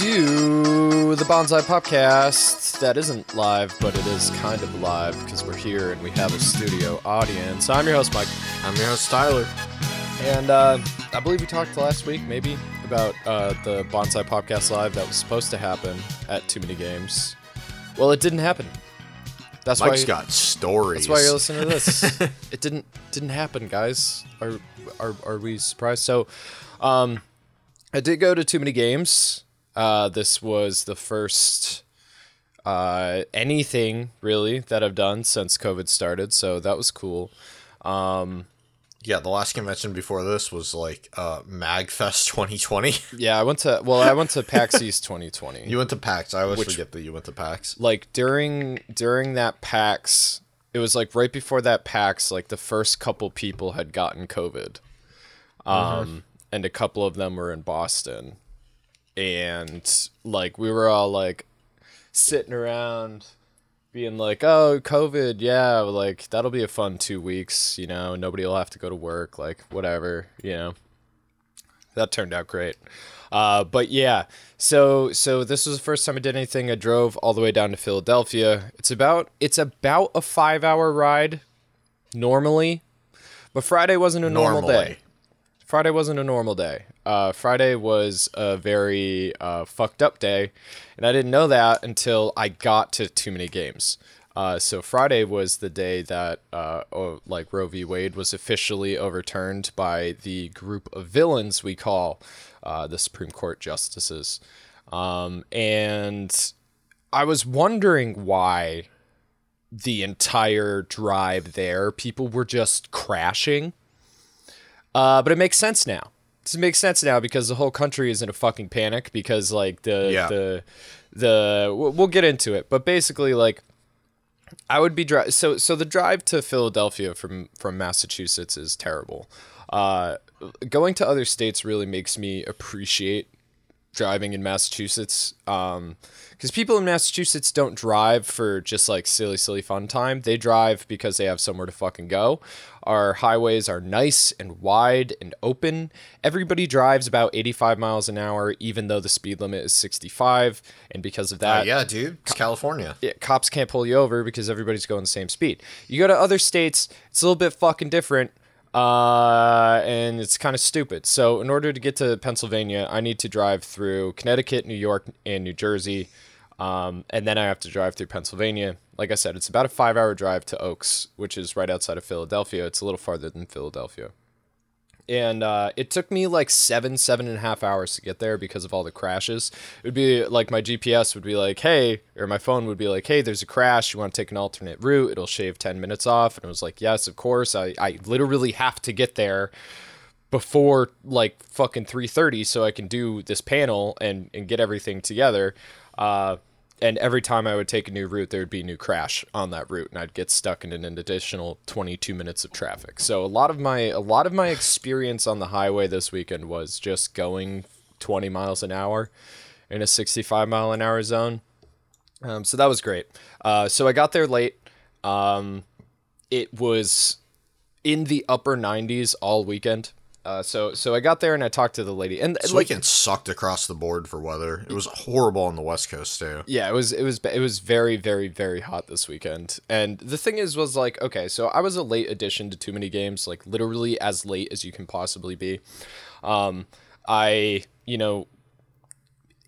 to the Bonsai Podcast. That isn't live, but it is kind of live because we're here and we have a studio audience. I'm your host, Mike. I'm your host, Tyler. And uh, I believe we talked last week, maybe, about uh, the Bonsai Podcast Live that was supposed to happen at Too Many Games. Well, it didn't happen. That's Mike's why got stories. That's why you're listening to this. it didn't didn't happen, guys. Are are, are we surprised? So, um, I did go to Too Many Games. Uh, this was the first uh, anything really that I've done since COVID started, so that was cool. Um, yeah, the last convention before this was like uh, MagFest 2020. yeah, I went to well, I went to PAX East 2020. You went to PAX. I always which, forget that you went to PAX. Like during during that PAX, it was like right before that PAX. Like the first couple people had gotten COVID, um, mm-hmm. and a couple of them were in Boston and like we were all like sitting around being like, "Oh, COVID, yeah, like that'll be a fun 2 weeks, you know, nobody will have to go to work, like whatever, you know." That turned out great. Uh, but yeah, so so this was the first time I did anything. I drove all the way down to Philadelphia. It's about it's about a 5-hour ride normally. But Friday wasn't a normal day. Friday wasn't a normal day. Uh, Friday was a very uh, fucked up day, and I didn't know that until I got to too many games. Uh, so Friday was the day that, oh, like Roe v. Wade was officially overturned by the group of villains we call uh, the Supreme Court justices, um, and I was wondering why the entire drive there people were just crashing uh, but it makes sense now. It makes sense now because the whole country is in a fucking panic because like the yeah. the the we'll get into it, but basically like I would be dri- so so the drive to Philadelphia from from Massachusetts is terrible. Uh, going to other states really makes me appreciate driving in Massachusetts. Um, because people in Massachusetts don't drive for just like silly, silly fun time. They drive because they have somewhere to fucking go. Our highways are nice and wide and open. Everybody drives about 85 miles an hour, even though the speed limit is 65. And because of that, uh, yeah, dude, it's California. Yeah, cops can't pull you over because everybody's going the same speed. You go to other states, it's a little bit fucking different uh, and it's kind of stupid. So, in order to get to Pennsylvania, I need to drive through Connecticut, New York, and New Jersey. Um, and then I have to drive through Pennsylvania. Like I said, it's about a five hour drive to Oaks, which is right outside of Philadelphia. It's a little farther than Philadelphia. And uh, it took me like seven, seven and a half hours to get there because of all the crashes. It would be like my GPS would be like, hey, or my phone would be like, hey, there's a crash. You want to take an alternate route? It'll shave 10 minutes off. And it was like, yes, of course. I, I literally have to get there before like fucking 3.30 so I can do this panel and, and get everything together. Uh, and every time I would take a new route, there would be a new crash on that route, and I'd get stuck in an additional 22 minutes of traffic. So a lot of my a lot of my experience on the highway this weekend was just going 20 miles an hour in a 65 mile an hour zone. Um, so that was great. Uh, so I got there late. Um, it was in the upper 90s all weekend. Uh, so so I got there and I talked to the lady, and this like, weekend sucked across the board for weather. It was horrible on the West Coast too. Yeah, it was it was it was very very very hot this weekend. And the thing is, was like okay, so I was a late addition to too many games, like literally as late as you can possibly be. Um, I you know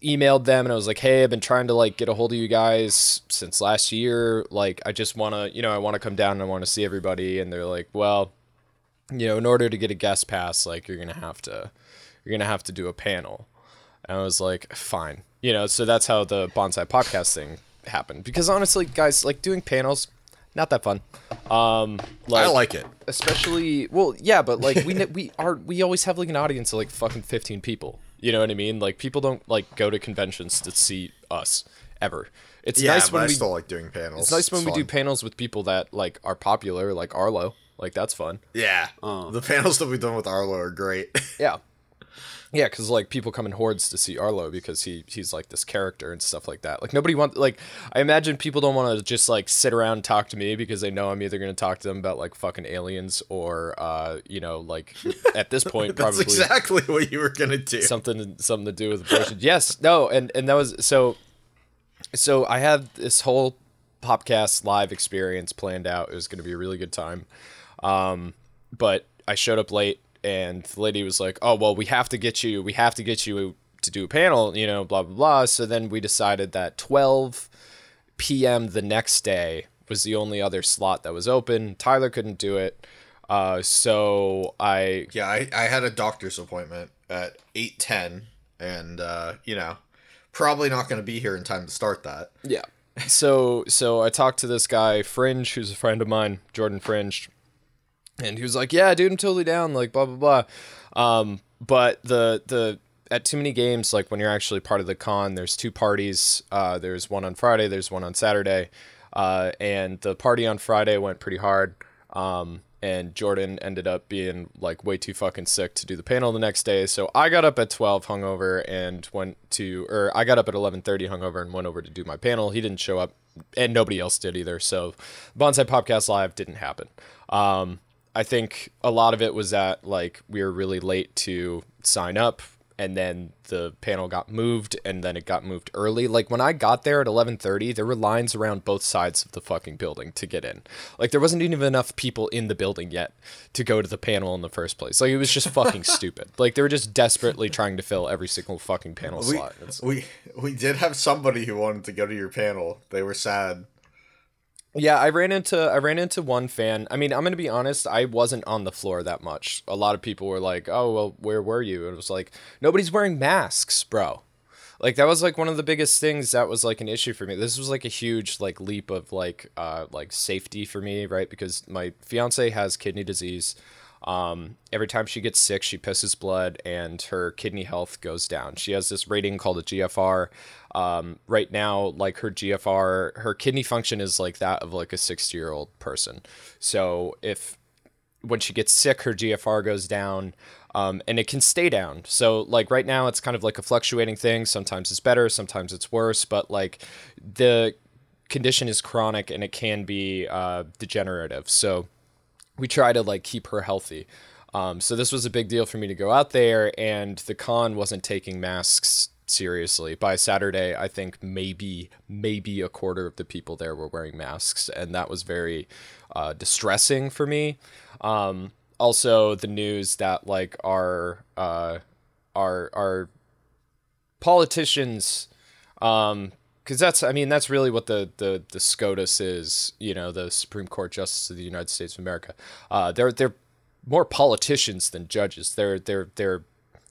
emailed them and I was like, hey, I've been trying to like get a hold of you guys since last year. Like, I just want to, you know, I want to come down and I want to see everybody. And they're like, well you know, in order to get a guest pass, like you're gonna have to, you're gonna have to do a panel. And I was like, fine, you know. So that's how the bonsai podcast thing happened. Because honestly, guys, like doing panels, not that fun. Um, like, I like it, especially. Well, yeah, but like we we are we always have like an audience of like fucking fifteen people. You know what I mean? Like people don't like go to conventions to see us ever. It's yeah, nice when I we still like doing panels. It's nice when it's we fun. do panels with people that like are popular, like Arlo. Like that's fun. Yeah, uh. the panels that we've done with Arlo are great. yeah, Yeah, because like people come in hordes to see Arlo because he he's like this character and stuff like that. Like nobody want like I imagine people don't want to just like sit around and talk to me because they know I'm either going to talk to them about like fucking aliens or uh you know like at this point That's probably exactly what you were gonna do. something something to do with abortion. yes, no, and and that was so. So I had this whole podcast live experience planned out. It was going to be a really good time, um, but I showed up late, and the lady was like, "Oh well, we have to get you. We have to get you to do a panel. You know, blah blah blah." So then we decided that twelve p.m. the next day was the only other slot that was open. Tyler couldn't do it. Uh, so I Yeah, I, I had a doctor's appointment at eight ten, and uh, you know, probably not going to be here in time to start that. Yeah. So so I talked to this guy Fringe, who's a friend of mine, Jordan Fringe, and he was like, "Yeah, dude, I'm totally down." Like blah blah blah. Um, but the the at too many games, like when you're actually part of the con, there's two parties. Uh, there's one on Friday. There's one on Saturday. Uh, and the party on Friday went pretty hard. Um, and Jordan ended up being like way too fucking sick to do the panel the next day. So I got up at 12 hungover and went to, or I got up at 11:30 hungover and went over to do my panel. He didn't show up, and nobody else did either. So Bonsai Podcast Live didn't happen. Um, I think a lot of it was that like we were really late to sign up and then the panel got moved and then it got moved early. Like when I got there at 11:30, there were lines around both sides of the fucking building to get in. Like there wasn't even enough people in the building yet to go to the panel in the first place. Like it was just fucking stupid. Like they were just desperately trying to fill every single fucking panel We, slot. We we did have somebody who wanted to go to your panel. They were sad. Yeah, I ran into I ran into one fan. I mean, I'm gonna be honest. I wasn't on the floor that much. A lot of people were like, "Oh, well, where were you?" And it was like, nobody's wearing masks, bro. Like that was like one of the biggest things that was like an issue for me. This was like a huge like leap of like uh like safety for me, right? Because my fiance has kidney disease. Um, every time she gets sick, she pisses blood, and her kidney health goes down. She has this rating called a GFR. Um, right now, like her GFR, her kidney function is like that of like a sixty-year-old person. So if when she gets sick, her GFR goes down, um, and it can stay down. So like right now, it's kind of like a fluctuating thing. Sometimes it's better, sometimes it's worse, but like the condition is chronic and it can be uh, degenerative. So we try to like keep her healthy. Um, so this was a big deal for me to go out there, and the con wasn't taking masks seriously. By Saturday, I think maybe maybe a quarter of the people there were wearing masks, and that was very uh, distressing for me. Um, also, the news that like our uh, our our politicians um because that's i mean that's really what the, the the scotus is you know the supreme court justice of the united states of america. Uh they're they're more politicians than judges. They're they're they're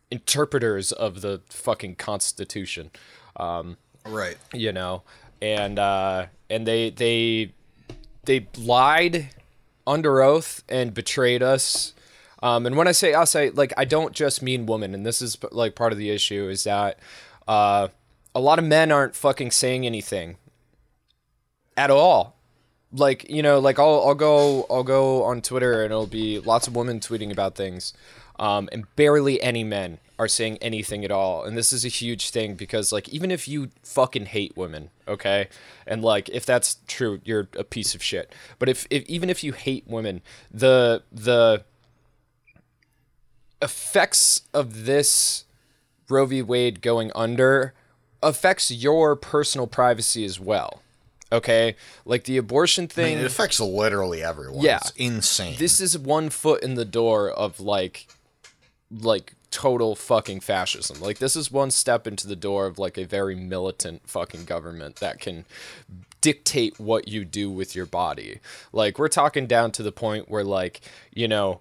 interpreters of the fucking constitution. Um Right. you know and uh and they they they lied under oath and betrayed us. Um and when i say us i like i don't just mean women. And this is like part of the issue is that uh a lot of men aren't fucking saying anything at all. Like you know like I'll, I'll go i'll go on twitter and it'll be lots of women tweeting about things um, and barely any men are saying anything at all. And this is a huge thing because like even if you fucking hate women okay and like if that's true you're a piece of shit. But if, if even if you hate women the the effects of this roe v. Wade going under affects your personal privacy as well okay like the abortion I thing mean, it affects literally everyone. Yeah. It's insane. this is one foot in the door of like like total fucking fascism like this is one step into the door of like a very militant fucking government that can dictate what you do with your body like we're talking down to the point where like you know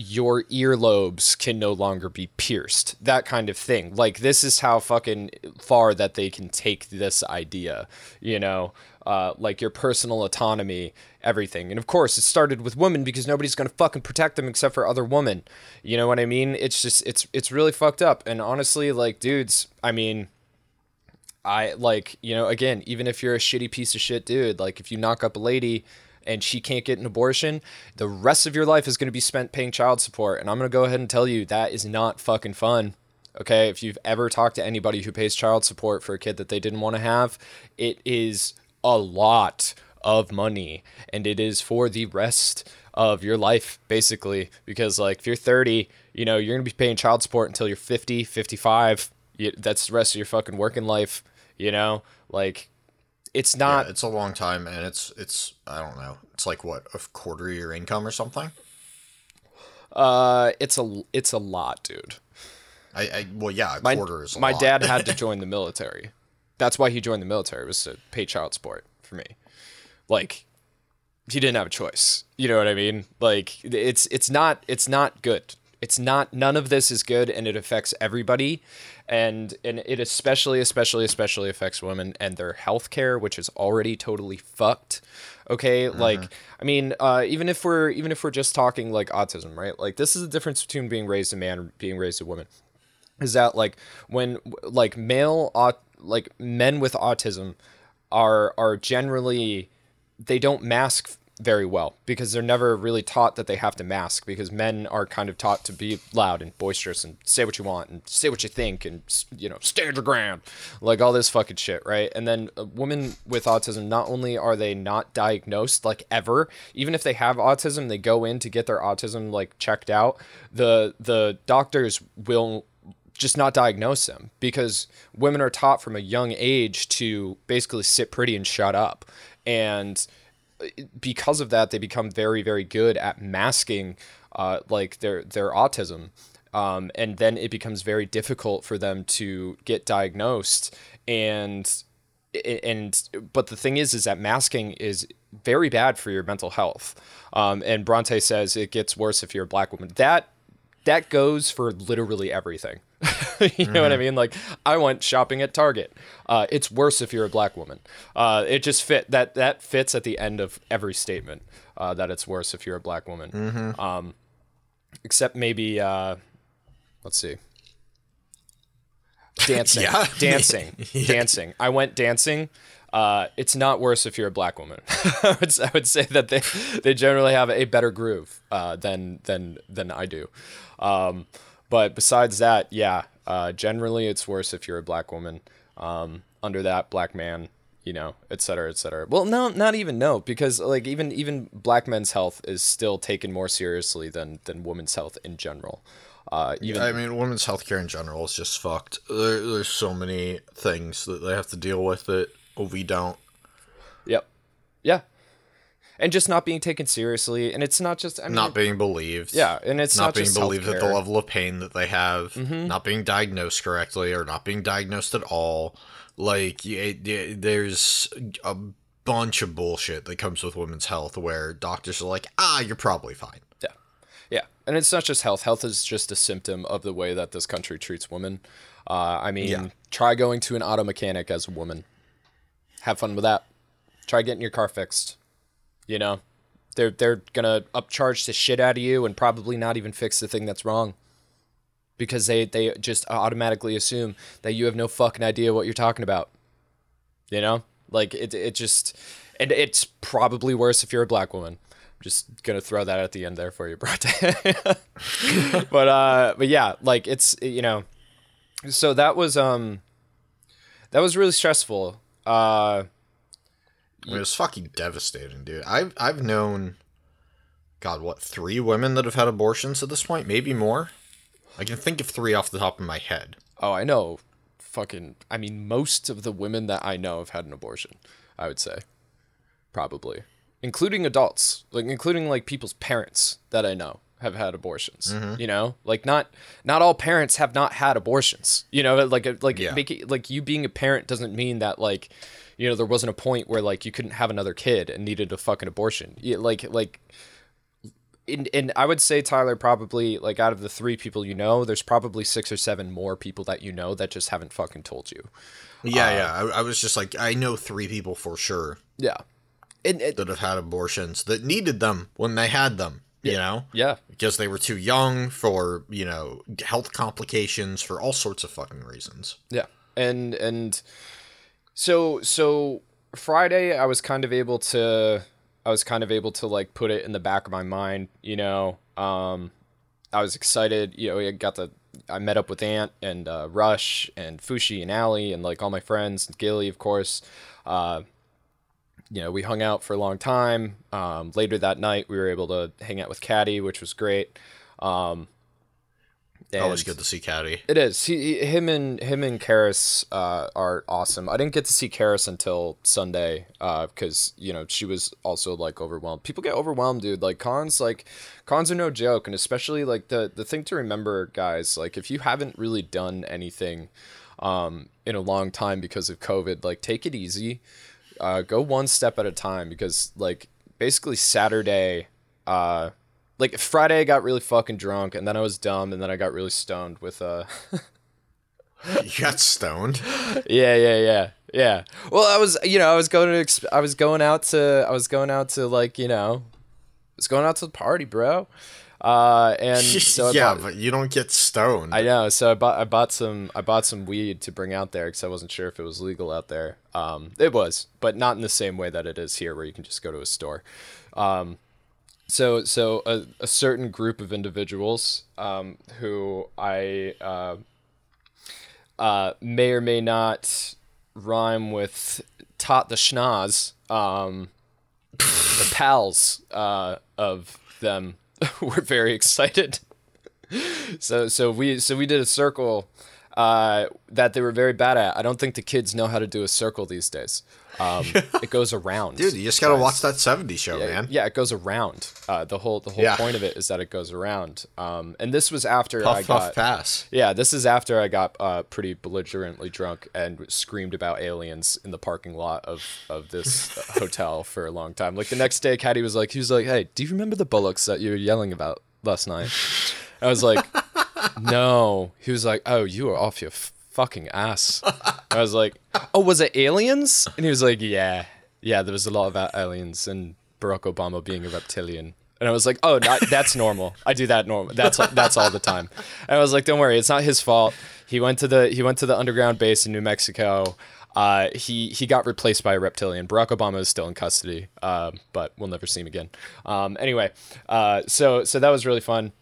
your earlobes can no longer be pierced. That kind of thing. Like this is how fucking far that they can take this idea you know? Uh, like your personal autonomy everything. And of course it started with women because nobody's gonna fucking protect them except for other women. You know what i mean? It's just it's it's really fucked up. And honestly like dudes i mean I like, you know, again, even if you're a shitty piece of shit dude, like if you knock up a lady and she can't get an abortion, the rest of your life is going to be spent paying child support. And I'm going to go ahead and tell you that is not fucking fun. Okay, if you've ever talked to anybody who pays child support for a kid that they didn't want to have, it is a lot of money and it is for the rest of your life basically because like if you're 30 you know you're gonna be paying child support until you're 50 55 you, that's the rest of your fucking working life you know like it's not Yeah, it's a long time, and it's it's I don't know. It's like what a quarter of your income or something. uh it's a it's a lot dude I, I well yeah, a my, quarter is a my lot. dad had to join the military that's why he joined the military was to pay child support for me like he didn't have a choice you know what i mean like it's it's not it's not good it's not none of this is good and it affects everybody. And and it especially especially especially affects women and their health care which is already totally fucked. Okay? Like i mean uh, even if we're even if we're just talking like autism right? Like this is the difference between being raised a man and being raised a woman. Is that like when like male aut- like men with autism are are generally they don't mask very well because they're never really taught that they have to mask because men are kind of taught to be loud and boisterous and say what you want and say what you think and you know stand your ground like all this fucking shit right and then women with autism not only are they not diagnosed like ever even if they have autism they go in to get their autism like checked out the the doctors will just not diagnose them because women are taught from a young age to basically sit pretty and shut up. And because of that, they become very, very good at masking uh, like their their autism. Um, and then it becomes very difficult for them to get diagnosed. And and but the thing is is that masking is very bad for your mental health. Um, and bronte says it gets worse if you're a black woman. That that goes for literally everything. you know what I mean? Like I went shopping at Target. Uh, it's worse if you're a black woman. Uh, it just fit that that fits at the end of every statement uh, that it's worse if you're a black woman. Um, except maybe uh, let's see. Dancing, Yeah. dancing, dancing. I went dancing. Uh, it's not worse if you're a black woman. I, would, I would say that they, they generally have a better groove uh, than than than I do. Um, but besides that, yeah, uh, generally it's worse if you're a black woman. Um, under that, black man, you know, et cetera, et cetera. Well, no, not even no, because like even even black men's health is still taken more seriously than than women's health in general. Uh, even I mean, women's healthcare in general is just fucked. There, there's so many things that they have to deal with that we don't. Yep. Yeah. And just not being taken seriously, and it's not just I mean, Not being believed. yeah, and it's not, just. Not being believed at the. Mm-hmm. level of pain that they have. Not being diagnosed correctly or not being diagnosed at all. Like, y- y- there's a bunch of bullshit that comes with women's health where doctors are like, ah, you're probably fine. Yeah, yeah, and it's not just health. Health is just a symptom of the way that this country treats women. Uh, I mean, Yeah. try going to an auto mechanic as a woman. Have fun with that. Try getting your car fixed. You know, they're they're gonna upcharge the shit out of you and probably not even fix the thing that's wrong. Because they they just automatically assume that you have no fucking idea what you're talking about. You know, like it it just, and it's probably worse if you're a black woman. I'm just gonna throw that at the end there for you, bro. but uh, but yeah, like it's you know, so that was um, that was really stressful. Uh, I mean, it's fucking devastating, dude. I've I've known, God, what three women that have had abortions at this point? Maybe more. I can think of three off the top of my head. oh, I know, fucking. I mean, most of the women that I know have had an abortion. I would say, probably, including adults, like including like people's parents that I know have had abortions. Mm-hmm. You know, like not not all parents have not had abortions. You know, like uh, like Yeah. making like you being a parent doesn't mean that like you know there wasn't a point where like you couldn't have another kid and needed a fucking abortion. Yeah, like like and, and I would say Tyler probably like out of the three people you know, there's probably six or seven more people that you know that just haven't fucking told you. Yeah, uh, yeah. I, I was just like, I know three people for sure Yeah, and, and that have had abortions that needed them when they had them. You know, yeah, because they were too young for you know health complications for all sorts of fucking reasons. yeah, and and so so Friday I was kind of able to I was kind of able to like put it in the back of my mind, you know. Um, I was excited, you know. I got the I met up with Ant and uh, Rush and Fushi and Allie and like all my friends and Gilly, of course. Uh, you know, we hung out for a long time. Um, later that night, we were able to hang out with Caddy, which was great. Um, Always good to see Caddy. It is. He, him and him and Karis uh, are awesome. I didn't get to see Karis until Sunday because uh, you know she was also like overwhelmed. People get overwhelmed, dude. Like cons, like cons are no joke, and especially like the the thing to remember, guys. Like if you haven't really done anything um, in a long time because of COVID, like take it easy. Uh, go one step at a time because like basically Saturday. Uh, like Friday I got really fucking drunk and then I was dumb and then I got really stoned with uh You got stoned? yeah, yeah, yeah. Yeah. Well, I was, you know, I was going to exp- I was going out to I was going out to like, you know, I was going out to the party, bro. Uh and so Yeah, bought, but you don't get stoned. I know. So I bought I bought some I bought some weed to bring out there cuz I wasn't sure if it was legal out there. Um it was, but not in the same way that it is here where you can just go to a store. Um so so a, a certain group of individuals um, who I uh, uh, may or may not rhyme with tot the schnoz, um, the pals uh, of them were very excited. so so we so we did a circle uh, that they were very bad at. I don't think the kids know how to do a circle these days. Um, it goes around. Dude, you just gotta guys. watch that '70s show, yeah, man. Yeah, it goes around. Uh, the whole the whole yeah. point of it is that it goes around. Um, and this was after puff, I puff, got pass. Yeah, this is after I got uh, pretty belligerently drunk and screamed about aliens in the parking lot of of this hotel for a long time. Like the next day, Caddy was like, he was like, "Hey, do you remember the bullocks that you were yelling about last night?" I was like, "No." He was like, "Oh, you are off your." Fucking ass. I was like, oh, was it aliens? And he was like, yeah, yeah. There was a lot about aliens and Barack Obama being a reptilian. And I was like, oh, not, that's normal. I do that normal. That's that's all the time. And I was like, don't worry, it's not his fault. He went to the he went to the underground base in New Mexico. Uh, he he got replaced by a reptilian. Barack Obama is still in custody, uh, but we'll never see him again. Um, anyway, uh, so so that was really fun.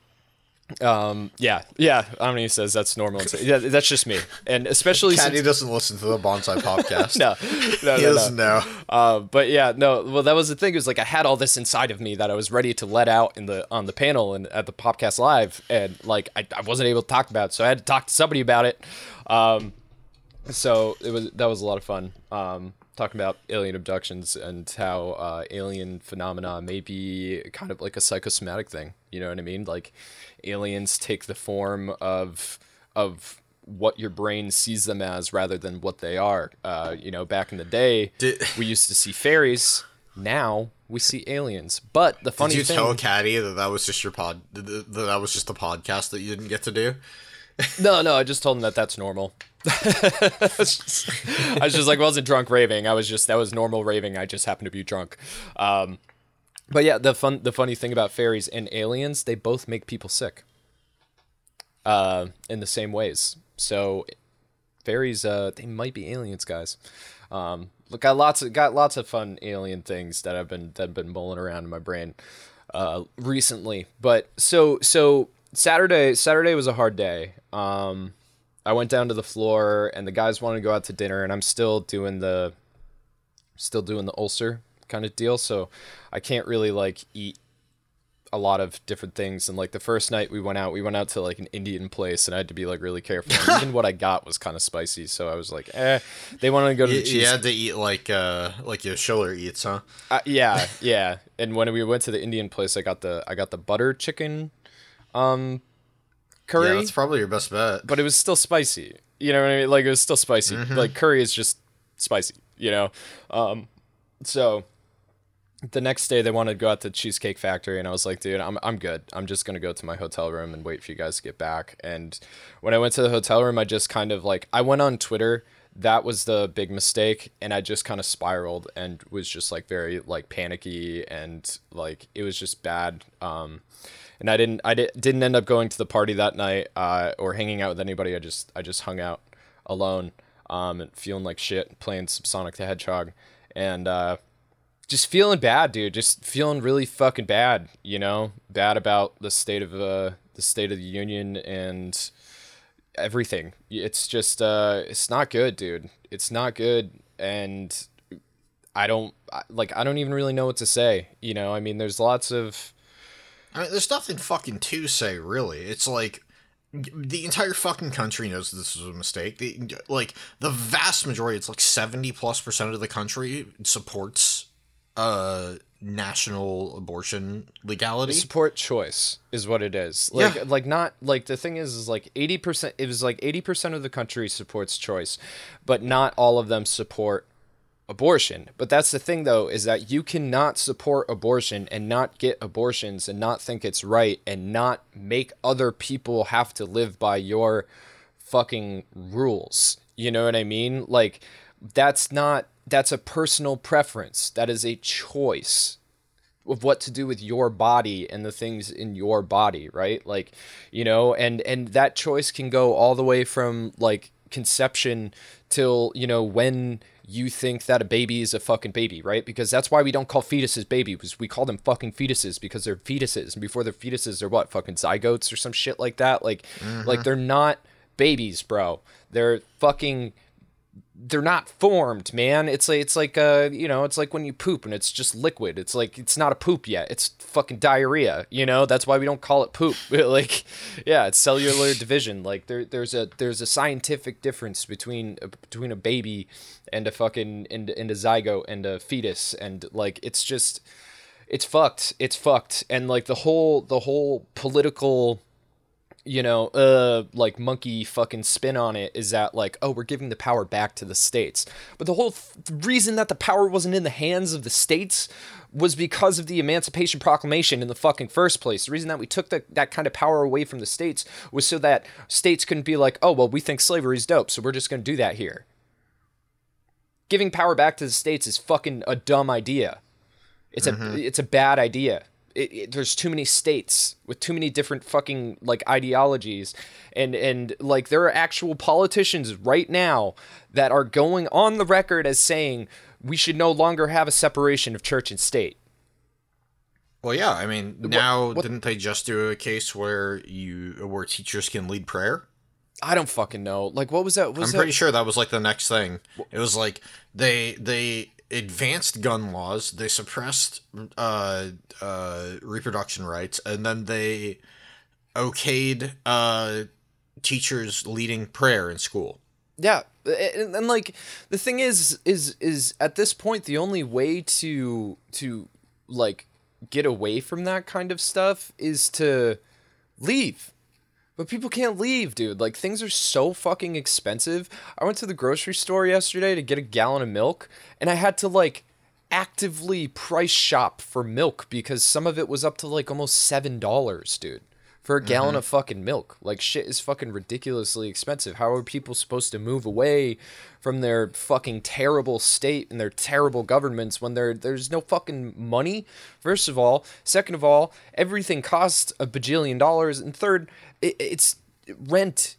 Um, yeah, yeah. Omni says that's normal. Yeah, that's just me, and especially Caddy since... doesn't listen to the Bonsai podcast. no, no, he no, doesn't no. know. Uh, but yeah, no. Well, that was the thing. It was like I had all this inside of me that I was ready to let out in the on the panel and at the podcast live, and like I, I wasn't able to talk about, it, so I had to talk to somebody about it. Um, so it was that was a lot of fun. Um, talking about alien abductions and how uh, alien phenomena may be kind of like a psychosomatic thing. You know what I mean? Like aliens take the form of of what your brain sees them as rather than what they are. Uh, you know, back in the day, Did, we used to see fairies. Now we see aliens. But the funny thing is. Did you thing, tell Caddy that that was just your pod? That that was just the podcast that you didn't get to do? No, no. I just told him that that's normal. I, was just, I was just like, wasn't drunk raving. I was just that was normal raving. I just happened to be drunk. Um, but yeah, the fun the funny thing about fairies and aliens, they both make people sick. Uh, in the same ways. So fairies, uh, they might be aliens, guys. Um, look, got lots of got lots of fun alien things that I've been that have been mulling around in my brain uh, recently. But so so Saturday Saturday was a hard day. Um, I went down to the floor and the guys wanted to go out to dinner, and I'm still doing the still doing the ulcer kind of deal. So I can't really like eat a lot of different things. And like the first night we went out, we went out to like an Indian place, and I had to be like really careful. And even what I got was kind of spicy, so I was like, eh. They wanted to go to you, the cheese. You had to eat like uh like your shoulder eats, huh? Uh, yeah, yeah. And when we went to the Indian place, I got the I got the butter chicken, um, curry. Yeah, that's probably your best bet. But it was still spicy. You know what I mean? Like it was still spicy. Mm-hmm. Like curry is just spicy. You know, um, so the next day they wanted to go out to Cheesecake Factory and I was like, dude, I'm I'm good. I'm just gonna go to my hotel room and wait for you guys to get back. And when I went to the hotel room, I just kind of like I went on Twitter. That was the big mistake, and I just kind of spiraled and was just like very like panicky and like it was just bad. Um, and I didn't I di- didn't end up going to the party that night uh, or hanging out with anybody. I just I just hung out alone um, and feeling like shit, playing some Sonic the Hedgehog, and uh, just feeling bad, dude. Just feeling really fucking bad. You know, bad about the state of uh, the state of the union and everything. It's just uh, it's not good, dude. It's not good, and I don't like. I don't even really know what to say. You know, I mean, there's lots of. I mean, there's nothing fucking to say, really. It's like the entire fucking country knows this was a mistake. The, like the vast majority, it's like seventy plus percent of the country supports uh national abortion legality. Support choice is what it is. Like yeah. like not like the thing is is like 80% it was like 80% of the country supports choice, but not all of them support abortion. But that's the thing though is that you cannot support abortion and not get abortions and not think it's right and not make other people have to live by your fucking rules. You know what I mean? Like that's not that's a personal preference. That is a choice of what to do with your body and the things in your body, right? Like, you know, and and that choice can go all the way from like conception till, you know, when you think that a baby is a fucking baby, right? Because that's why we don't call fetuses babies. We call them fucking fetuses because they're fetuses. And before they're fetuses, they're what? Fucking zygotes or some shit like that. Like, mm-hmm. like they're not babies, bro. They're fucking they're not formed, man. It's like it's like uh, you know, it's like when you poop and it's just liquid. It's like it's not a poop yet. It's fucking diarrhea, you know? That's why we don't call it poop. like yeah, it's cellular division. Like there there's a there's a scientific difference between uh, between a baby and a fucking and, and a zygote and a fetus and like it's just it's fucked. It's fucked. And like the whole the whole political you know, uh, like monkey fucking spin on it is that like, oh, we're giving the power back to the states. But the whole th- reason that the power wasn't in the hands of the states was because of the Emancipation Proclamation in the fucking first place. The reason that we took the, that kind of power away from the states was so that states couldn't be like, oh, well, we think slavery's dope, so we're just gonna do that here. Giving power back to the states is fucking a dumb idea. It's mm-hmm. a it's a bad idea it, it, there's too many states with too many different fucking like ideologies and and like there are actual politicians right now that are going on the record as saying we should no longer have a separation of church and state well yeah i mean now what, what, didn't they just do a case where you where teachers can lead prayer I don't fucking know. Like, what was that? Was I'm that... pretty sure that was like the next thing. It was like they they advanced gun laws, they suppressed uh, uh, reproduction rights, and then they okayed uh, teachers leading prayer in school. Yeah, and, and like the thing is, is is at this point the only way to to like get away from that kind of stuff is to leave but people can't leave, dude. Like things are so fucking expensive. I went to the grocery store yesterday to get a gallon of milk, and I had to like actively price shop for milk because some of it was up to like almost seven dollars, dude for a gallon mm-hmm. of fucking milk. Like shit is fucking ridiculously expensive. How are people supposed to move away from their fucking terrible state and their terrible governments when there there's no fucking money? First of all, second of all, everything costs a bajillion dollars, and third, it, it's rent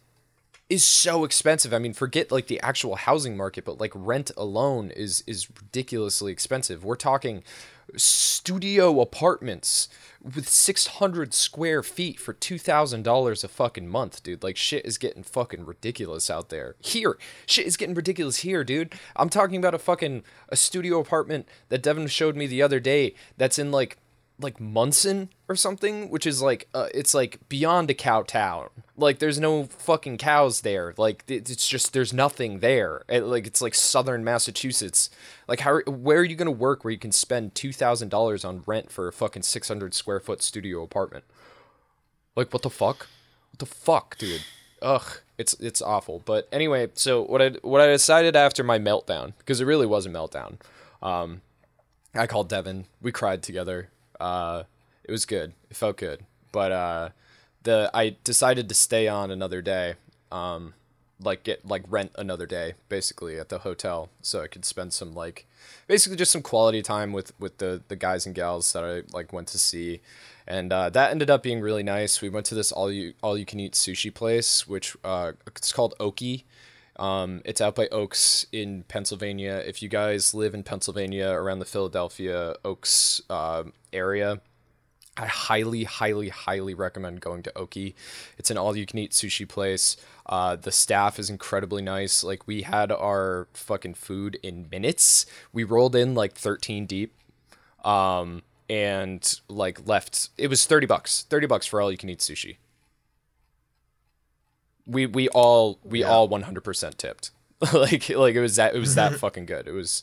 is so expensive. I mean, forget like the actual housing market, but like rent alone is is ridiculously expensive. We're talking studio apartments with 600 square feet for $2,000 a fucking month, dude. Like, shit is getting fucking ridiculous out there. Here, shit is getting ridiculous here, dude. I'm talking about a fucking a studio apartment that Devin showed me the other day that's in like like Monson or something, which is like uh, it's like beyond a cow town. Like there's no fucking cows there. Like it's just there's nothing there. It, like it's like southern Massachusetts. Like how where are you gonna work where you can spend two thousand dollars on rent for a fucking six hundred square foot studio apartment? Like what the fuck? What the fuck, dude? Ugh, it's it's awful. But anyway, so what I what I decided after my meltdown because it really was a meltdown. Um, I called Devin. We cried together uh, it was good. It felt good. But uh, the I decided to stay on another day. Um, like get like rent another day basically at the hotel so I could spend some like basically just some quality time with with the the guys and gals that I like went to see and uh, that ended up being really nice we went to this all you all you can eat sushi place which uh, it's called Oki Um, it's out by Oaks in Pennsylvania. If you guys live in Pennsylvania around the Philadelphia Oaks uh, area, I highly, highly, highly recommend going to Oki. It's an all-you-can-eat sushi place. Uh, the staff is incredibly nice. Like we had our fucking food in minutes. We rolled in like 13 deep, um, and like left. It was 30 bucks. 30 bucks for all-you-can-eat sushi. We we all we Yeah. all 100% tipped. like like it was that it was that fucking good. It was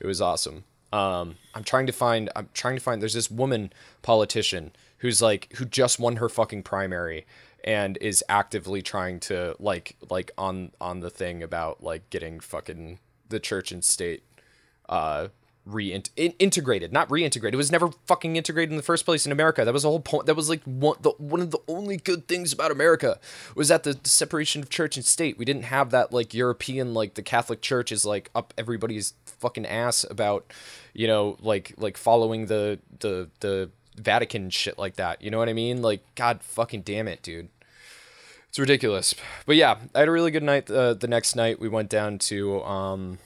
it was awesome. Um, I'm trying to find. I'm trying to find. There's this woman politician who's like who just won her fucking primary and is actively trying to like like on on the thing about like getting fucking the church and state uh reint in- integrated not reintegrated. It was never fucking integrated in the first place in america. That was the whole point that was like one the one of the only good things about america was that the separation of church and state. We didn't have that like european like the catholic church is like up everybody's fucking ass about you know like like following the the the vatican shit like that. You know what i mean? Like god fucking damn it dude. It's ridiculous. But yeah i had a really good night uh, the next night. We went down to um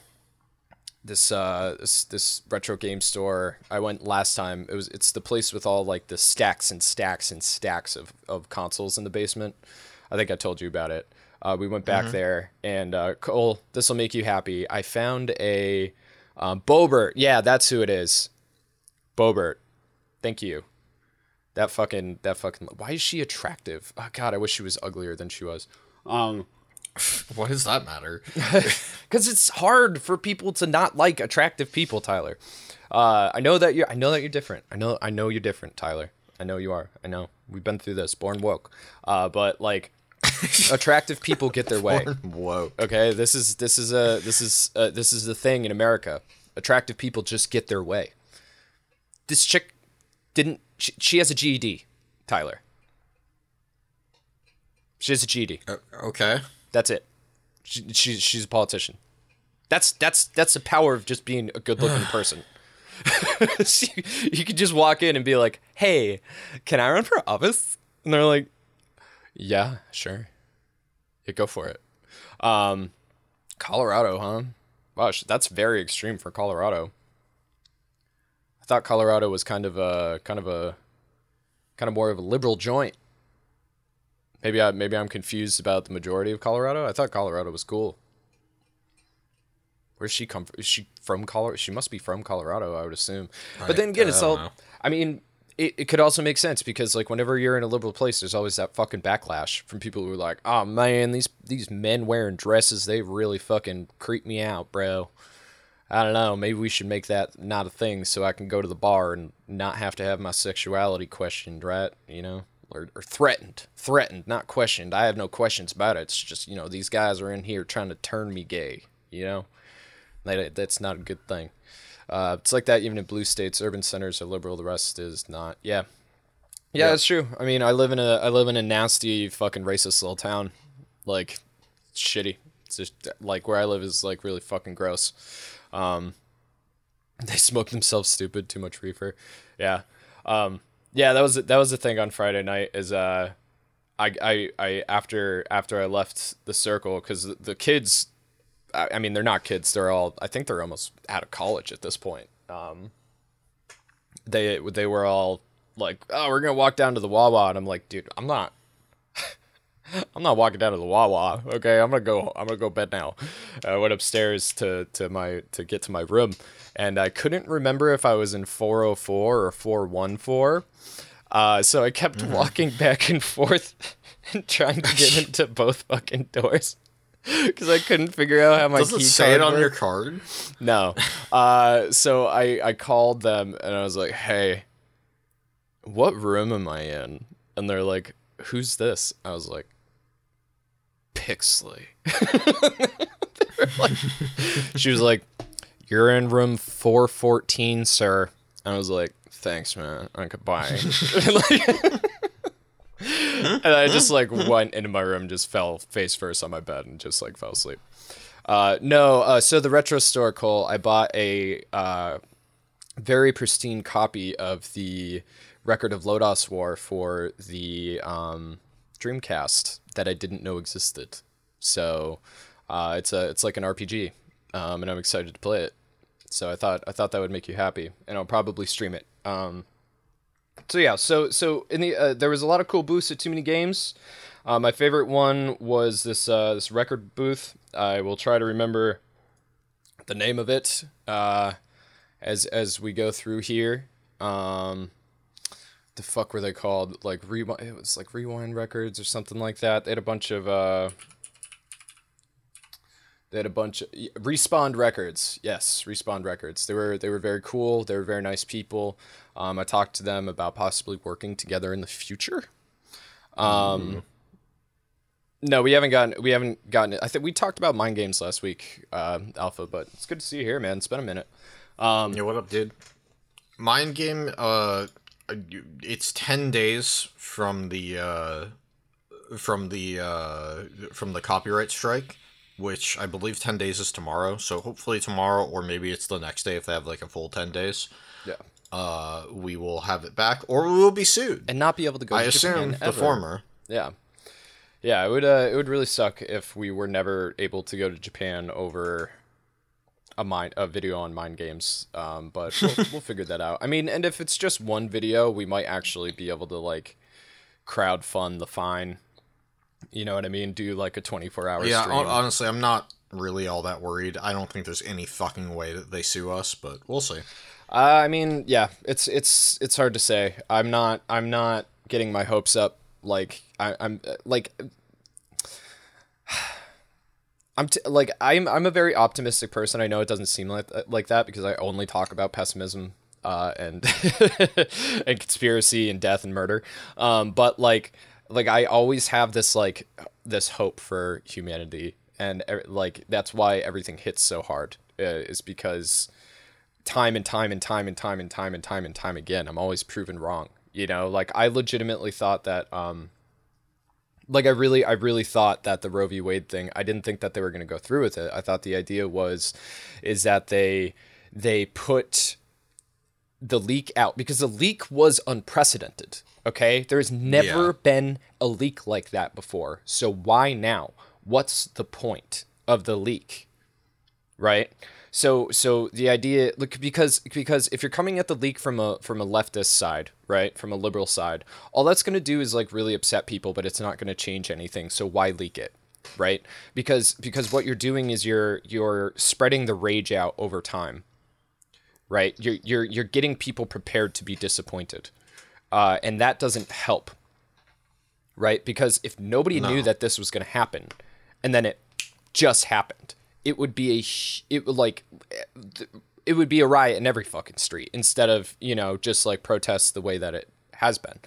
this uh this this retro game store I went last time. It was it's the place with all like the stacks and stacks and stacks of of consoles in the basement. I think I told you about it. Uh, we went back there and uh, Cole, this will make you happy. I found a um, Boebert. Yeah, that's who it is. Boebert. Thank you. That fucking that fucking. Why is she attractive? Oh God, I wish she was uglier than she was. Um, What does that matter? because it's hard for people to not like attractive people tyler. Uh, i know that you're i know that you're different. I know i know you're different tyler. I know you are. I know. We've been through this. Born woke. Uh, but like attractive people get their way. Whoa. okay? This is this is a this is uh this is the thing in america. Attractive people just get their way. This chick didn't she, she has a ged tyler. She has a ged Uh, okay. That's it. She, she, she's a politician. That's that's that's the power of just being a good-looking person. She- you could just walk in and be like, "Hey, can I run for office?" And they're like, "Yeah, sure. Yeah, go for it." Um, Colorado, huh? Wow, sh- that's very extreme for Colorado. I thought Colorado was kind of a kind of a kind of more of a liberal joint. Maybe I maybe I'm confused about the majority of Colorado. I thought Colorado was cool. Where's she come from? Is she from Colorado? She must be from Colorado, I would assume. But then again, it's all. know. I mean, it, it could also make sense because like whenever you're in a liberal place, there's always that fucking backlash from people who are like, "Oh man, these these men wearing dresses, they really fucking creep me out, bro." I don't know. Maybe we should make that not a thing so I can go to the bar and not have to have my sexuality questioned, right? You know, or, or threatened. Threatened, not questioned. I have no questions about it. It's just, you know, these guys are in here trying to turn me gay, you know? That, that's not a good thing. Uh, it's like that even in blue states. Urban centers are liberal, the rest is not. Yeah. Yeah, Yeah. that's true. I mean, I live in a I live in a nasty fucking racist little town. Like shitty. It's just like where I live is like really fucking gross. Um, they smoke themselves stupid, too much reefer. Yeah. Um, yeah, that was that was the thing on Friday night. Is uh, I I I after after I left the circle because the, kids, I, I mean they're not kids. They're all I think they're almost out of college at this point. Um, they they were all like, oh, we're gonna walk down to the Wawa, and I'm like, dude, I'm not. I'm not walking down to the Wawa. Okay, I'm gonna go. I'm gonna go bed now. I went upstairs to to my to get to my room, and I couldn't remember if I was in 404 or 414. Uh, so I kept walking back and forth and trying to get into both fucking doors because I couldn't figure out how my Does key say it on your card? No. Uh, so I, I called them and I was like, hey, what room am I in? And they're like, who's this? I was like, Pixley. Like- she was like, you're in room 414, sir. And I was like, thanks, man. Could buy. and I just like went into my room, just fell face first on my bed, and just like fell asleep. Uh, no, uh, so the retro store, Cole, I bought a uh, very pristine copy of the record of Lodoss War for the um, Dreamcast that I didn't know existed. So Uh, it's a it's like an RPG, um, and I'm excited to play it. So I thought I thought that would make you happy, and I'll probably stream it. Um, so yeah, so so in the uh, there was a lot of cool booths at Too Many Games. Uh, my favorite one was this uh, this record booth. I will try to remember the name of it uh, as as we go through here. Um, the fuck were they called? Like rewind. It was like Rewind Records or something like that. They had a bunch of. Uh, they had a bunch of respawn records. Yes, respawn records. They were they were very cool. They were very nice people. Um, I talked to them about possibly working together in the future. Um, mm. no, we haven't gotten we haven't gotten it. I think we talked about mind games last week, uh, Alpha. But it's good to see you here, man. It's been a minute. Um, yeah, what up, dude? Mind game. Uh, it's ten days from the uh, from the uh, from the copyright strike which I believe 10 days is tomorrow. So hopefully tomorrow, or maybe it's the next day if they have like a full 10 days. Yeah. Uh, we will have it back, or we will be sued and not be able to go. I to assume Japan the former. Yeah. Yeah, it would. Uh, it would really suck if we were never able to go to Japan over a mind a video on mind games. Um, but we'll, we'll figure that out. I mean, and if it's just one video, we might actually be able to like crowd fund the fine you know what I mean? Do like a 24 hour yeah, stream. honestly, I'm not really all that worried. I don't think there's any fucking way that they sue us, but we'll see. Uh, I mean, yeah, it's it's it's hard to say. I'm not I'm not getting my hopes up. Like I, am like I'm t- like I'm I'm a very optimistic person. I know it doesn't seem like like that because I only talk about pessimism uh, and and conspiracy and death and murder. Um, but like like I always have this like this hope for humanity, and like that's why everything hits so hard uh, is because time and time and time and time and time and time and time again, I'm always proven wrong. You know, like I legitimately thought that um like I really I really thought that the Roe v. Wade thing, I didn't think that they were going to go through with it. I thought the idea was is that they they put the leak out because the leak was unprecedented. Okay? there has never yeah. been a leak like that before. So why now? What's the point of the leak? Right? So so the idea look because because if you're coming at the leak from a from a leftist side, right? From a liberal side, all that's going to do is like really upset people, but it's not going to change anything. So why leak it? Right? Because because what you're doing is you're you're spreading the rage out over time. Right? You're you're you're getting people prepared to be disappointed uh, and that doesn't help, right? Because if nobody no. knew that this was going to happen, and then it just happened, it would be a it would like it would be a riot in every fucking street instead of you know just like protests the way that it has been.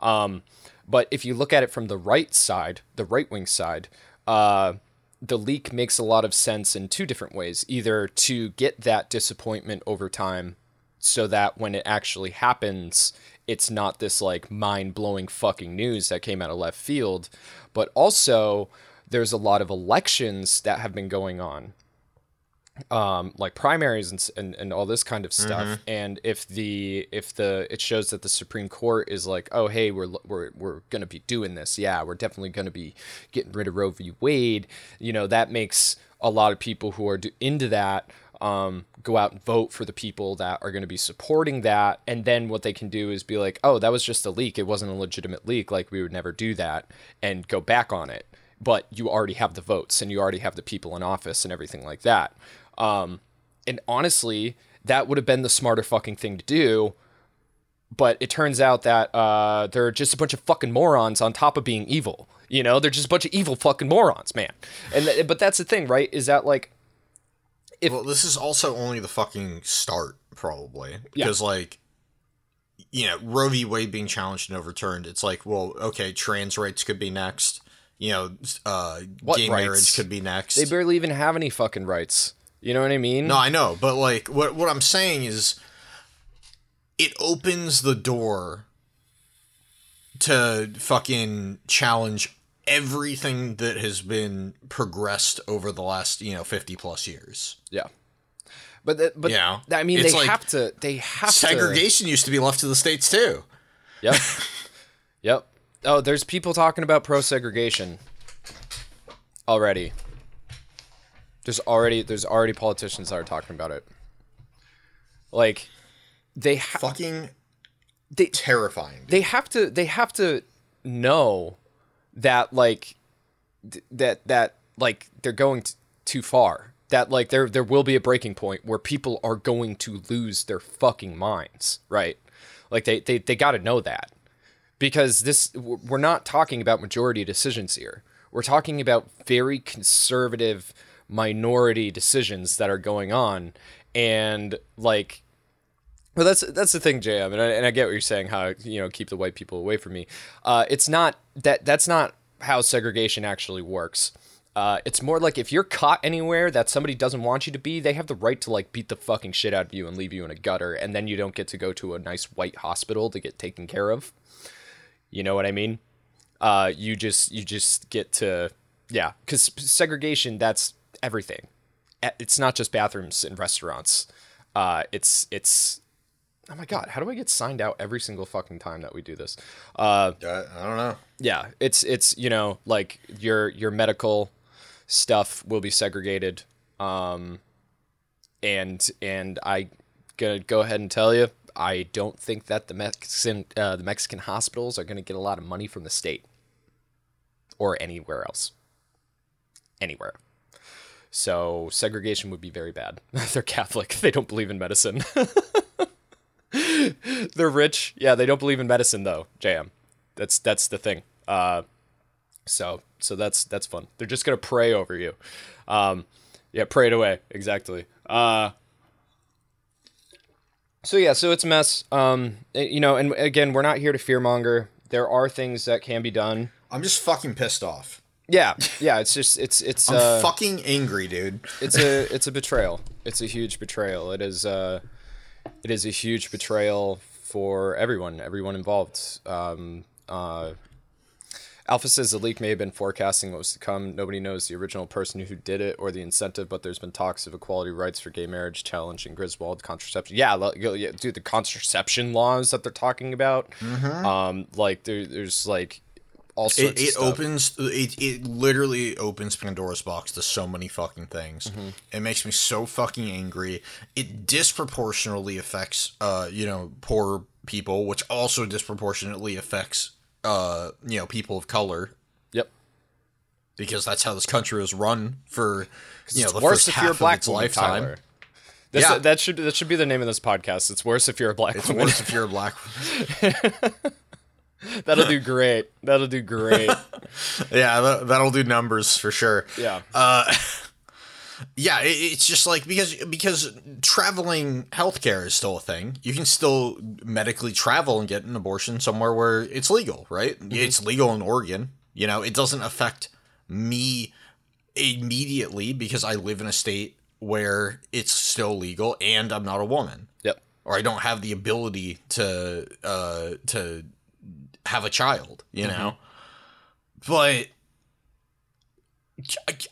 Um, but if you look at it from the right side, the right wing side, uh, the leak makes a lot of sense in two different ways. Either to get that disappointment over time so that when it actually happens, it's not this like mind blowing fucking news that came out of left field, but also there's a lot of elections that have been going on. Um, like primaries and, and, and all this kind of stuff. Mm-hmm. And if the if the it shows that the Supreme Court is like, oh hey, we're we're we're gonna be doing this. Yeah, we're definitely gonna be getting rid of Roe v. Wade. You know that makes a lot of people who are into that um, go out and vote for the people that are going to be supporting that. And then what they can do is be like, oh, that was just a leak. It wasn't a legitimate leak. Like, we would never do that and go back on it. But you already have the votes and you already have the people in office and everything like that. Um, and honestly, that would have been the smarter fucking thing to do. But it turns out that uh, they're just a bunch of fucking morons on top of being evil. You know, they're just a bunch of evil fucking morons, man. And th- but that's the thing, right? Is that like if, well, this is also only the fucking start, probably, because yeah. like, you know, Roe v. Wade being challenged and overturned. It's like, well, okay, trans rights could be next. You know, uh, what gay rights? marriage could be next. They barely even have any fucking rights. You know what I mean? No, I know, but like, what what I'm saying is, it opens the door to fucking challenge everything that has been progressed over the last you know 50 plus years. Yeah. But the, but yeah. I mean they like have to they have segregation to... used to be left to the states too. Yep. Yep. Oh there's people talking about pro segregation already There's already there's already politicians that are talking about it. Like they ha- Fucking they terrifying. they have to they have to know that like th- that that like they're going t- too far that like there there will be a breaking point where people are going to lose their fucking minds right like they they, they got to know that because this we're not talking about majority decisions here we're talking about very conservative minority decisions that are going on and like well, that's that's the thing, JM, and I, and I get what you're saying. How you know keep the white people away from me. Uh, it's not that that's not how segregation actually works. Uh, it's more like if you're caught anywhere that somebody doesn't want you to be, they have the right to like beat the fucking shit out of you and leave you in a gutter, and then you don't get to go to a nice white hospital to get taken care of. You know what I mean? Uh, you just you just get to yeah, because segregation that's everything. It's not just bathrooms and restaurants. Uh, it's it's oh my god, how do I get signed out every single fucking time that we do this? Uh, I, I don't know. yeah, it's it's you know like your your medical stuff will be segregated, um, and and I gonna go ahead and tell you, I don't think that the Mexican uh, the Mexican hospitals are gonna get a lot of money from the state or anywhere else, anywhere. So segregation would be very bad. They're Catholic. They don't believe in medicine. They're rich. Yeah, they don't believe in medicine though. JM. That's that's the thing. Uh, so so that's that's fun. They're just gonna pray over you. Um, yeah, pray it away. Exactly. Uh, so yeah, so it's a mess. Um, you know, and again, we're not here to fearmonger. There are things that can be done. I'm just fucking pissed off. Yeah, yeah. It's just it's it's I'm uh, fucking angry, dude. it's a it's a betrayal. It's a huge betrayal. It is uh it is a huge betrayal for everyone, everyone involved. Um, uh, Alpha says the leak may have been forecasting what was to come. Nobody knows the original person who did it or the incentive, but there's been talks of equality rights for gay marriage, challenging Griswold contraception. Yeah, dude, the contraception laws that they're talking about. Um, like there, there's like all sorts It, of it opens it, it literally opens Pandora's box to so many fucking things. Mm-hmm. It makes me so fucking angry. It disproportionately affects uh you know poor people, which also disproportionately affects uh you know people of color Yep. because that's how this country was run for you know the worse first if half you're a of black its woman, lifetime. Tyler. This, Yeah. that should that should be the name of this podcast. It's worse if you're a black It's woman. worse if you're a black. That'll do great. That'll do great. yeah, that, that'll do numbers for sure. Yeah. Uh, yeah it, it's just like because because traveling healthcare is still a thing you can still medically travel and get an abortion somewhere where it's legal right it's legal in oregon you know it doesn't affect me immediately because i live in a state where it's still legal and i'm not a woman yep. or i don't have the ability to uh to have a child you know but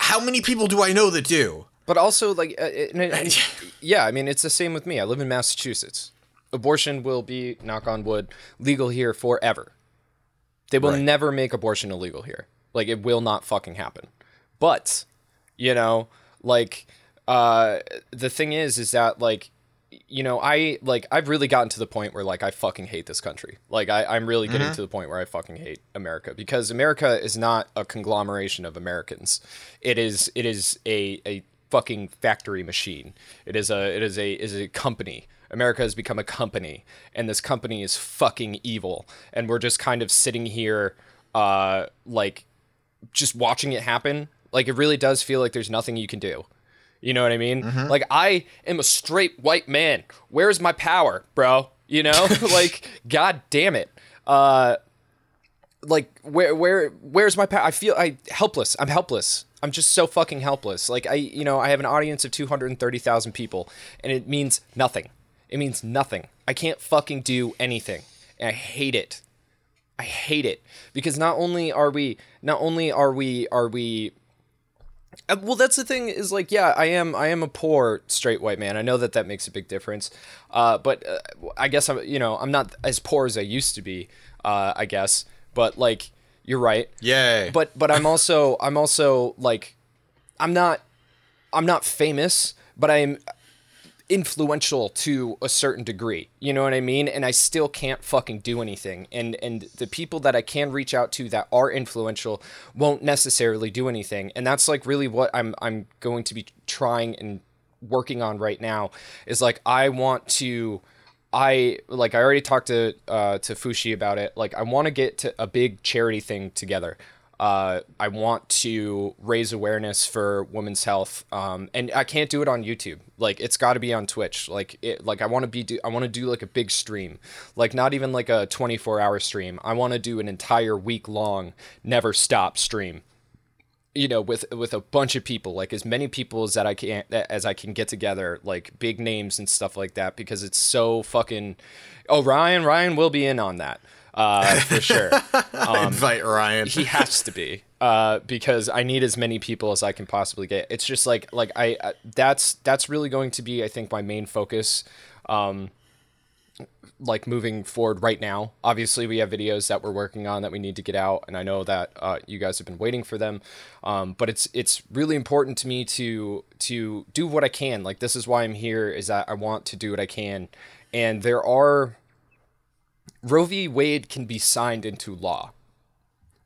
how many people do i know that do But also, like, uh, it- it- yeah, I mean, it's the same with me. I live in Massachusetts. Abortion will be, knock on wood, legal here forever. They will Right. never make abortion illegal here. Like, it will not fucking happen. But, you know, like, uh, the thing is, is that, like, you know, I like I've really gotten to the point where like I fucking hate this country. Like I, I'm really getting to the point where I fucking hate America because America is not a conglomeration of Americans. It is it is a, a fucking factory machine. It is a it is a is a company. America has become a company, and this company is fucking evil. And we're just kind of sitting here, uh, like just watching it happen. Like it really does feel like there's nothing you can do. You know what I mean? Like I am a straight white man. Where's my power, bro? You know? like god damn it. Uh like where where where's my power? I feel I helpless. I'm helpless. I'm just so fucking helpless. Like I you know, I have an audience of 230,000 people and it means nothing. It means nothing. I can't fucking do anything. And I hate it. I hate it because not only are we not only are we are we well that's the thing is like yeah i am i am a poor straight white man. I know that that makes a big difference. Uh, but uh, i guess i'm you know i'm not as poor as i used to be uh, i guess. But like you're right. Yeah but but i'm also i'm also like i'm not I'm not famous, but I'm influential to a certain degree. You know what I mean? And I still can't fucking do anything. And and the people that I can reach out to that are influential won't necessarily do anything. And that's like really what I'm I'm going to be trying and working on right now is like I want to I like I already talked to uh, to Fushi about it. Like I want to get to a big charity thing together. Uh, I want to raise awareness for women's health, um, and I can't do it on YouTube. Like it's got to be on Twitch. Like it, like I want to be do I want to do like a big stream, like not even like a twenty four hour stream. I want to do an entire week long, never stop stream you know with with a bunch of people like as many people as that I can as I can get together like big names and stuff like that because it's so fucking oh Ryan Ryan will be in on that uh for sure um, invite Ryan he has to be uh because I need as many people as I can possibly get it's just like like I, I that's that's really going to be I think my main focus um like moving forward right now. Obviously, we have videos that we're working on that we need to get out, and I know that uh, you guys have been waiting for them. Um, but it's it's really important to me to to do what I can. Like this is why I'm here. Is that I want to do what I can, and there are Roe v. Wade can be signed into law.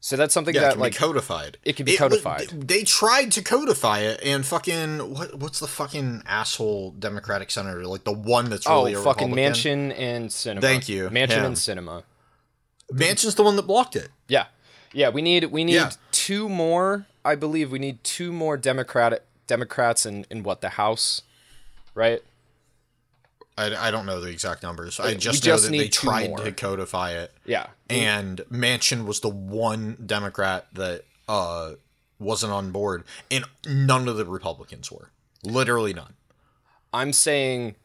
So that's something yeah, that like codified. It can be it, codified. They tried to codify it, and fucking what? What's the fucking asshole Democratic senator? Like the one that's really oh, fucking Manchin and Sinema. Thank you, Manchin and Sinema. Manchin's the one that blocked it. Yeah, yeah. We need we need yeah. two more. I believe we need two more Democratic Democrats in in what the House, right? I, I don't know the exact numbers. I just, just know that they tried to codify it. Yeah. And Manchin was the one Democrat that uh, wasn't on board, and none of the Republicans were. Literally none. I'm saying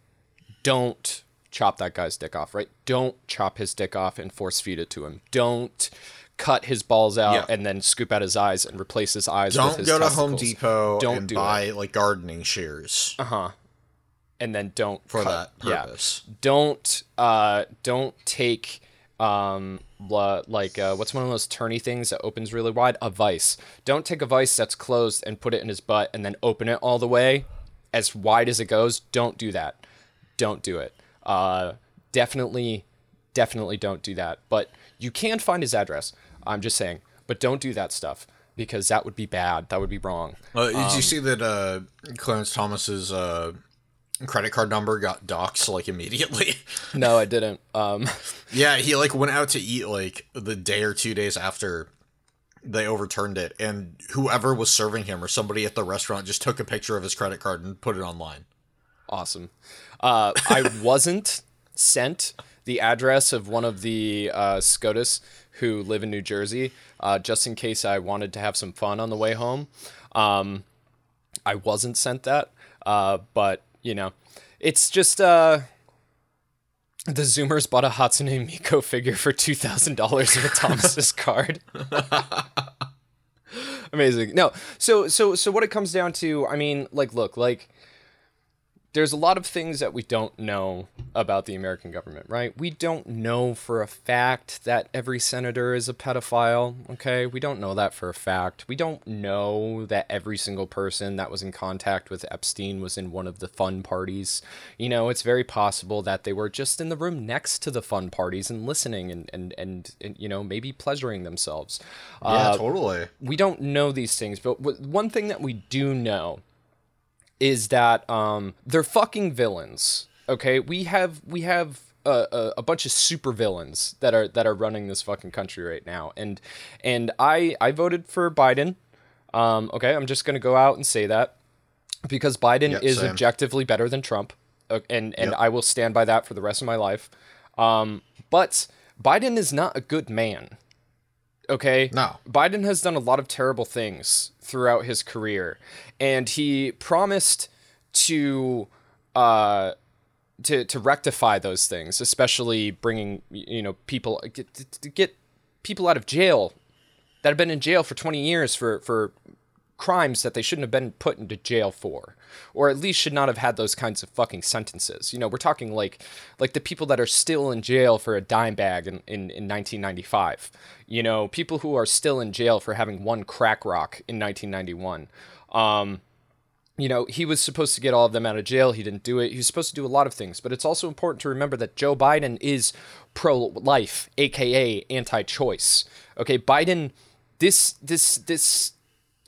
don't chop that guy's dick off, right? Don't chop his dick off and force feed it to him. Don't cut his balls out yeah. and then scoop out his eyes and replace his eyes don't with his go testicles. to Home Depot don't and do buy it. like gardening shears. Uh-huh and then don't for cut, that purpose. Yeah, don't uh, don't take um, like uh, what's one of those turny things that opens really wide? A vice. Don't take a vice that's closed and put it in his butt and then open it all the way as wide as it goes. Don't do that. Don't do it. Uh, definitely, definitely don't do that. But you can find his address. I'm just saying. But don't do that stuff because that would be bad. That would be wrong. Uh, did um, you see that uh, Clarence Thomas's uh, credit card number got doxxed like immediately. no, I didn't. Um Yeah, he like went out to eat like the day or two days after they overturned it and whoever was serving him or somebody at the restaurant just took a picture of his credit card and put it online. Awesome. Uh I wasn't sent the address of one of the uh, SCOTUS who live in New Jersey, uh, just in case I wanted to have some fun on the way home. Um, I wasn't sent that, uh, but you know, it's just uh the Zoomers bought a Hatsune Miku figure for two thousand dollars of a Thomas's card. Amazing. No, so so so what it comes down to, I mean, like, look, like there's a lot of things that we don't know about the American government, right? We don't know for a fact that every senator is a pedophile, okay? We don't know that for a fact. We don't know that every single person that was in contact with Epstein was in one of the fun parties. You know, it's very possible that they were just in the room next to the fun parties and listening and, and, and, and you know, maybe pleasuring themselves. Yeah, uh, totally. We don't know these things, but one thing that we do know is that um, they're fucking villains. Okay, we have we have a, a, a, bunch of super villains that are that are running this fucking country right now, and and I I voted for Biden. Um, okay, I'm just gonna go out and say that because Biden yep, is same. objectively better than Trump, uh, and and yep. I will stand by that for the rest of my life. Um, but Biden is not a good man. Okay. No. Biden has done a lot of terrible things throughout his career, and he promised to uh, to to rectify those things, especially bringing you know people get, to get people out of jail that have been in jail for 20 years for for crimes that they shouldn't have been put into jail for or at least should not have had those kinds of fucking sentences you know we're talking like like the people that are still in jail for a dime bag in, in, in 1995 you know people who are still in jail for having one crack rock in 1991 um, you know, he was supposed to get all of them out of jail. He didn't do it. He was supposed to do a lot of things, but it's also important to remember that Joe Biden is pro-life, aka anti-choice. Okay, Biden this this this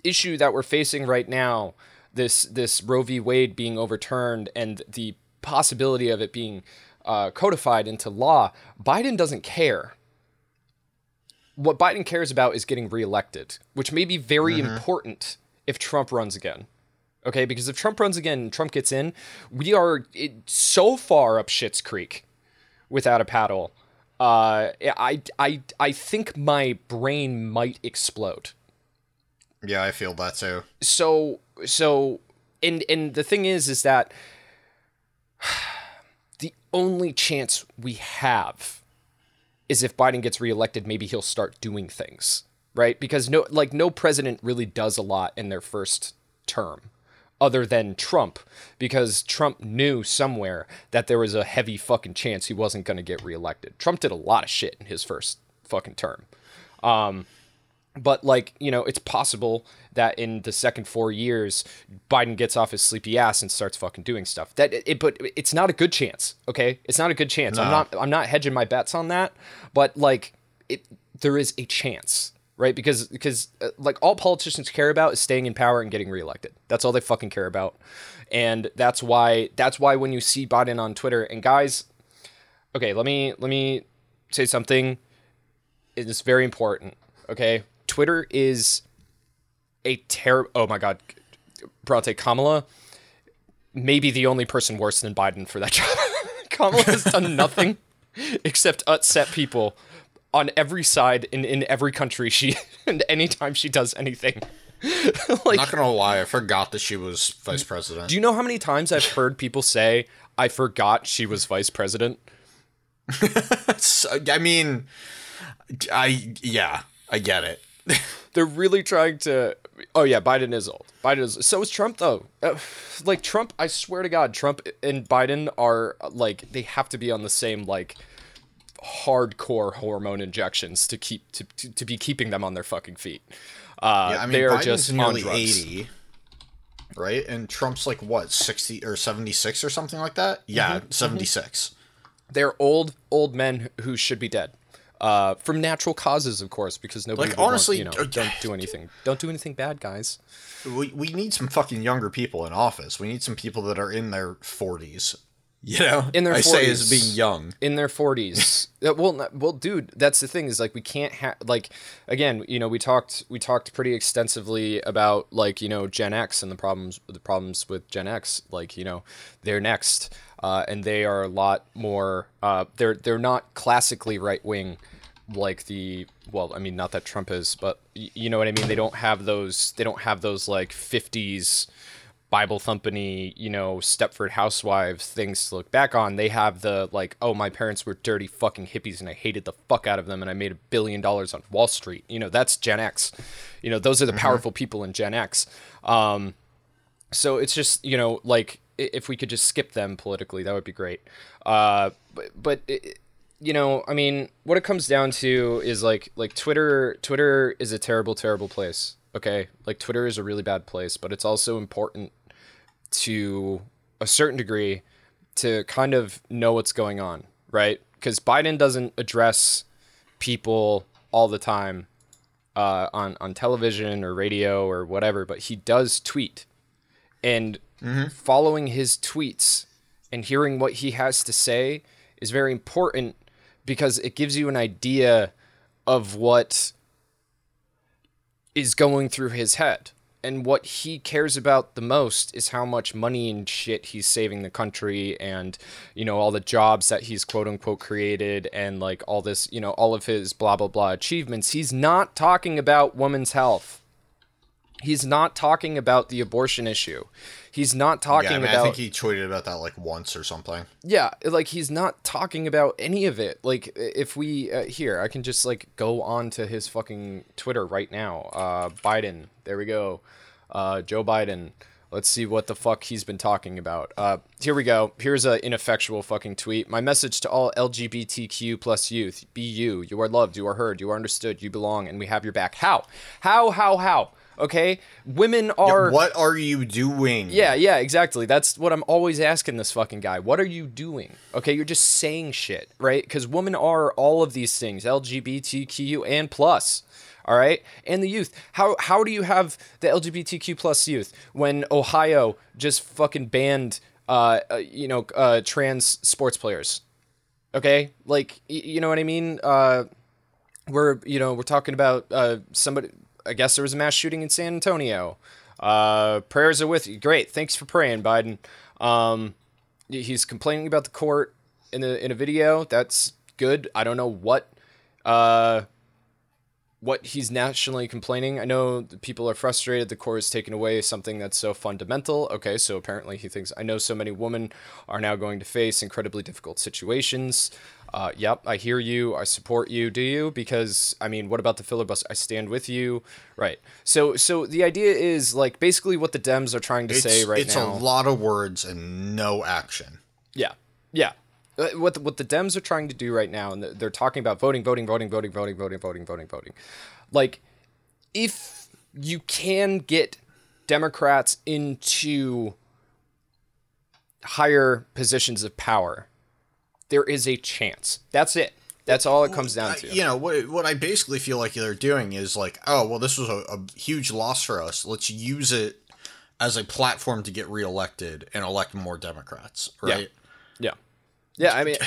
issue that we're facing right now, this this Roe v. Wade being overturned and the possibility of it being uh, codified into law, Biden doesn't care. What Biden cares about is getting reelected, which may be very mm-hmm. important if Trump runs again. Okay, because if Trump runs again and Trump gets in, we are so far up Shit's Creek without a paddle. Uh, I, I, I think my brain might explode. Yeah, I feel that too. So, so, and and the thing is, is that the only chance we have is if Biden gets reelected, maybe he'll start doing things, right? Because no, like no president really does a lot in their first term other than Trump because Trump knew somewhere that there was a heavy fucking chance he wasn't going to get reelected. Trump did a lot of shit in his first fucking term. Um, but like you know it's possible that in the second four years biden gets off his sleepy ass and starts fucking doing stuff that it, but it's not a good chance okay it's not a good chance i'm not i'm not hedging my bets on that but like it there is a chance right? Because because uh, like all politicians care about is staying in power and getting reelected. That's all they fucking care about, and that's why that's why when you see Biden on Twitter and guys, okay, let me let me say something. It's very important. Okay, Twitter is a terrible. Oh my god, Bronte Kamala, maybe the only person worse than Biden for that job. Kamala has done nothing except upset people on every side in, in every country she and anytime she does anything. like, not gonna lie, I forgot that she was vice president. Do you know how many times I've heard people say, I forgot she was vice president? I mean, I yeah, I get it. They're really trying to. Oh yeah, Biden is old. Biden is. So is Trump though. Uh, like Trump, I swear to God, Trump and Biden are like they have to be on the same like hardcore hormone injections to keep to, to, to be keeping them on their fucking feet. Uh, yeah, I mean, they are Biden's just nearly eighty, right? And Trump's like what sixty or seventy six or something like that. Yeah, mm-hmm. seventy six. Mm-hmm. They're old old men who should be dead. Uh, from natural causes, of course, because nobody like honestly, want, you know, don't do anything. Don't do anything bad, guys. We we need some fucking younger people in office. We need some people that are in their forties you know, in their I 40s, say as being young. In their forties. well, well, dude, that's the thing is like we can't have like again, you know, we talked we talked pretty extensively about like you know Gen X and the problems the problems with Gen X. Like you know, they're next, uh, and they are a lot more. Uh, they're they're not classically right wing like the well i mean not that trump is but you know what i mean they don't have those they don't have those like 50s Bible thumpany, you know, Stepford Housewives things to look back on. They have the like, oh, my parents were dirty fucking hippies and I hated the fuck out of them and I made a billion dollars on Wall Street. You know, that's Gen X. You know, those are the mm-hmm. powerful people in Gen X. Um, so it's just you know like if we could just skip them politically, that would be great. Uh, but but it, you know, I mean, what it comes down to is like like Twitter. Twitter is a terrible, terrible place. Okay, like Twitter is a really bad place, but it's also important to a certain degree to kind of know what's going on, right? Because Biden doesn't address people all the time uh, on on television or radio or whatever, but he does tweet, and mm-hmm. following his tweets and hearing what he has to say is very important because it gives you an idea of what is going through his head. And what he cares about the most is how much money and shit he's saving the country and you know all the jobs that he's quote unquote created and like all this you know all of his blah blah blah achievements. He's not talking about women's health he's not talking about the abortion issue he's not talking yeah, I mean, about i think he tweeted about that like once or something yeah like he's not talking about any of it like if we uh, here i can just like go on to his fucking twitter right now uh biden there we go uh, Joe Biden. Let's see what the fuck he's been talking about. Uh, here we go. Here's an ineffectual fucking tweet. My message to all LGBTQ plus youth: Be you. You are loved. You are heard. You are understood. You belong, and we have your back. How? How? How? How? Okay, women are. What are you doing? Yeah, yeah, exactly. That's what I'm always asking this fucking guy. What are you doing? Okay, you're just saying shit, right? Because women are all of these things, LGBTQ and plus. All right, and the youth. How how do you have the LGBTQ plus youth when Ohio just fucking banned, uh, uh you know, uh, trans sports players? Okay, like y- you know what I mean. Uh, we're you know we're talking about uh somebody I guess there was a mass shooting in San Antonio. Uh, prayers are with you. Great, thanks for praying, Biden. Um, he's complaining about the court in a in a video. That's good. I don't know what uh what he's nationally complaining. I know people are frustrated the court has taken away something that's so fundamental. Okay, so apparently he thinks I know so many women are now going to face incredibly difficult situations. Uh, yep, I hear you. I support you. Do you? Because I mean, what about the filibuster? I stand with you. Right. So, so the idea is like basically what the Dems are trying to it's, say right it's now. It's a lot of words and no action. Yeah, yeah. Uh, What the, what the Dems are trying to do right now, and they're talking about voting, voting, voting, voting, voting, voting, voting, voting, voting. Like, if you can get Democrats into higher positions of power, there is a chance. That's it. That's all it comes down to. you know what? What I basically feel like they're doing is like, oh well, this was a, a huge loss for us. Let's use it as a platform to get reelected and elect more Democrats, right? Yeah. Yeah, yeah I mean,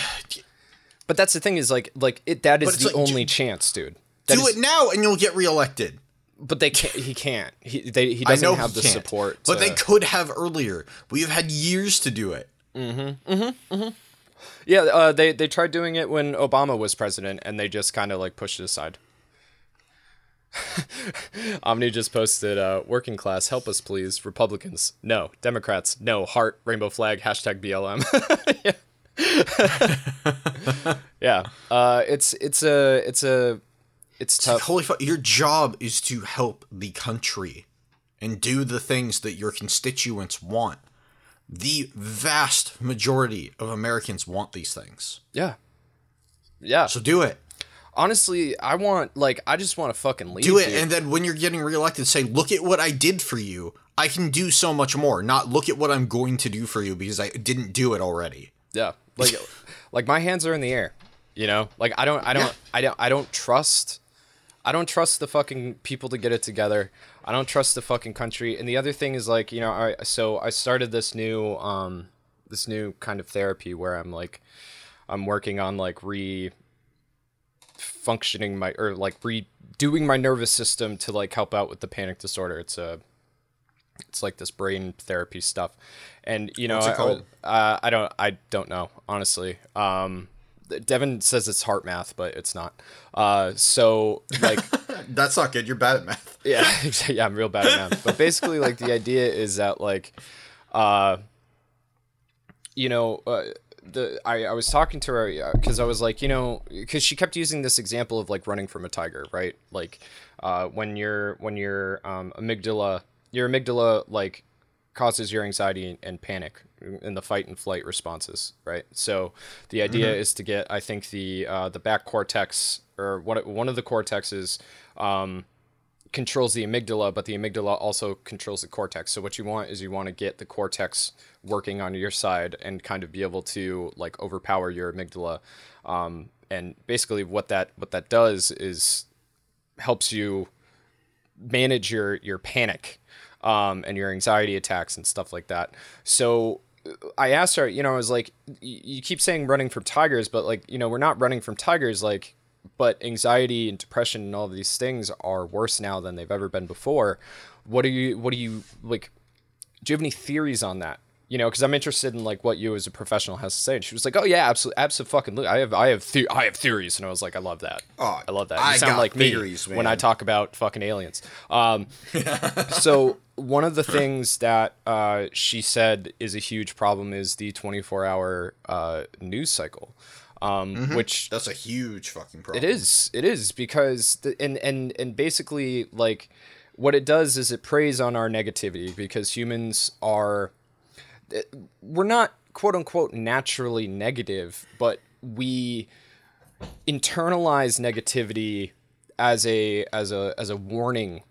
but that's the thing is like like it. That is the like, only do- chance, dude. That Do is- it now, and you'll get reelected. But they can't. He can't. He they, he doesn't have he the can't, support. but to- they could have earlier. We have had years to do it. Mm-hmm. Mm-hmm. Mm-hmm. Yeah, uh, they they tried doing it when Obama was president, and they just kind of like pushed it aside. Omni just posted, uh, "Working class, help us, please. Republicans, no. Democrats, no. Heart, rainbow flag, hashtag BLM." yeah, yeah. Uh, it's it's a it's a it's tough. Holy fuck! Your job is to help the country and do the things that your constituents want. The vast majority of Americans want these things, Yeah, yeah. so do it. Honestly, I want like I just want to fucking leave. Do it, and then when you're getting reelected, say, "Look at what I did for you. I can do so much more." Not look at what I'm going to do for you because I didn't do it already. Yeah. Like like my hands are in the air. You know? Like I don't I don't Yeah. I don't I don't trust I don't trust the fucking people to get it together. I don't trust the fucking country. And the other thing is like, you know, I so I started this new um this new kind of therapy where I'm like I'm working on like re functioning my or like redoing my nervous system to like help out with the panic disorder. It's a it's like this brain therapy stuff and you know What's it I- I, uh, I don't i don't know honestly um devin says it's heart math but it's not uh so like That's not good. You're bad at math. yeah yeah i'm real bad at math. But basically like the idea is that like uh you know uh, the I, I was talking to her because I was like you know because she kept using this example of like running from a tiger right? Like uh, when your when your um, amygdala your amygdala like causes your anxiety and panic in the fight and flight responses right? So the idea is to get I think the uh, the back cortex or one one of the cortexes um, controls the amygdala, but the amygdala also controls the cortex. So what you want is you want to get the cortex working on your side and kind of be able to like overpower your amygdala. Um, and basically, what that what that does is helps you manage your your panic um, and your anxiety attacks and stuff like that. So uh, I asked her, you know, I was like, you keep saying running from tigers, but like, you know, we're not running from tigers, like, but anxiety and depression and all of these things are worse now than they've ever been before. What do you, what do you like? Do you have any theories on that? You know, because I'm interested in like what you as a professional has to say. And she was like, "Oh yeah, absolutely, absolutely. fucking. Look, I have, I have, the- I have theories." And I was like, "I love that. Oh, I love that. You I sound like theories, me when I talk about fucking aliens." Um, so one of the things that uh, she said is a huge problem is the 24 hour uh, news cycle, um, which That's a huge fucking problem. it is. It is because the, and and and basically like what it does is it preys on our negativity because humans are we're not quote unquote naturally negative, but we internalize negativity as a as a as a warning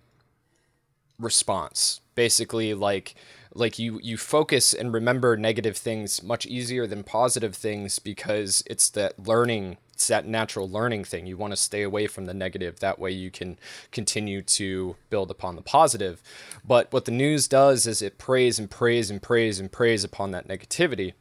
response. Basically like like you you focus and remember negative things much easier than positive things because it's that learning it's that natural learning thing. You want to stay away from the negative. That way you can continue to build upon the positive. But what the news does is it preys and preys and preys and preys upon that negativity.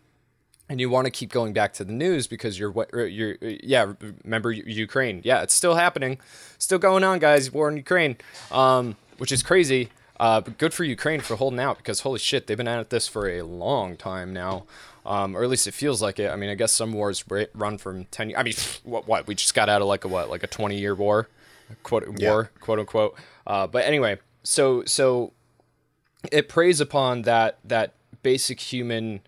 And you want to keep going back to the news because you're what you're yeah remember Ukraine. Yeah it's still happening. Still going on guys. War in Ukraine. Um, which is crazy uh, but good for Ukraine for holding out because holy shit, they've been at this for a long time now. Um, or at least it feels like it. I mean, I guess some wars run from ten. years. I mean, what? What? We just got out of like a what? Like a twenty-year war, quote yeah. war, quote unquote. Uh, but anyway, so so it preys upon that that basic human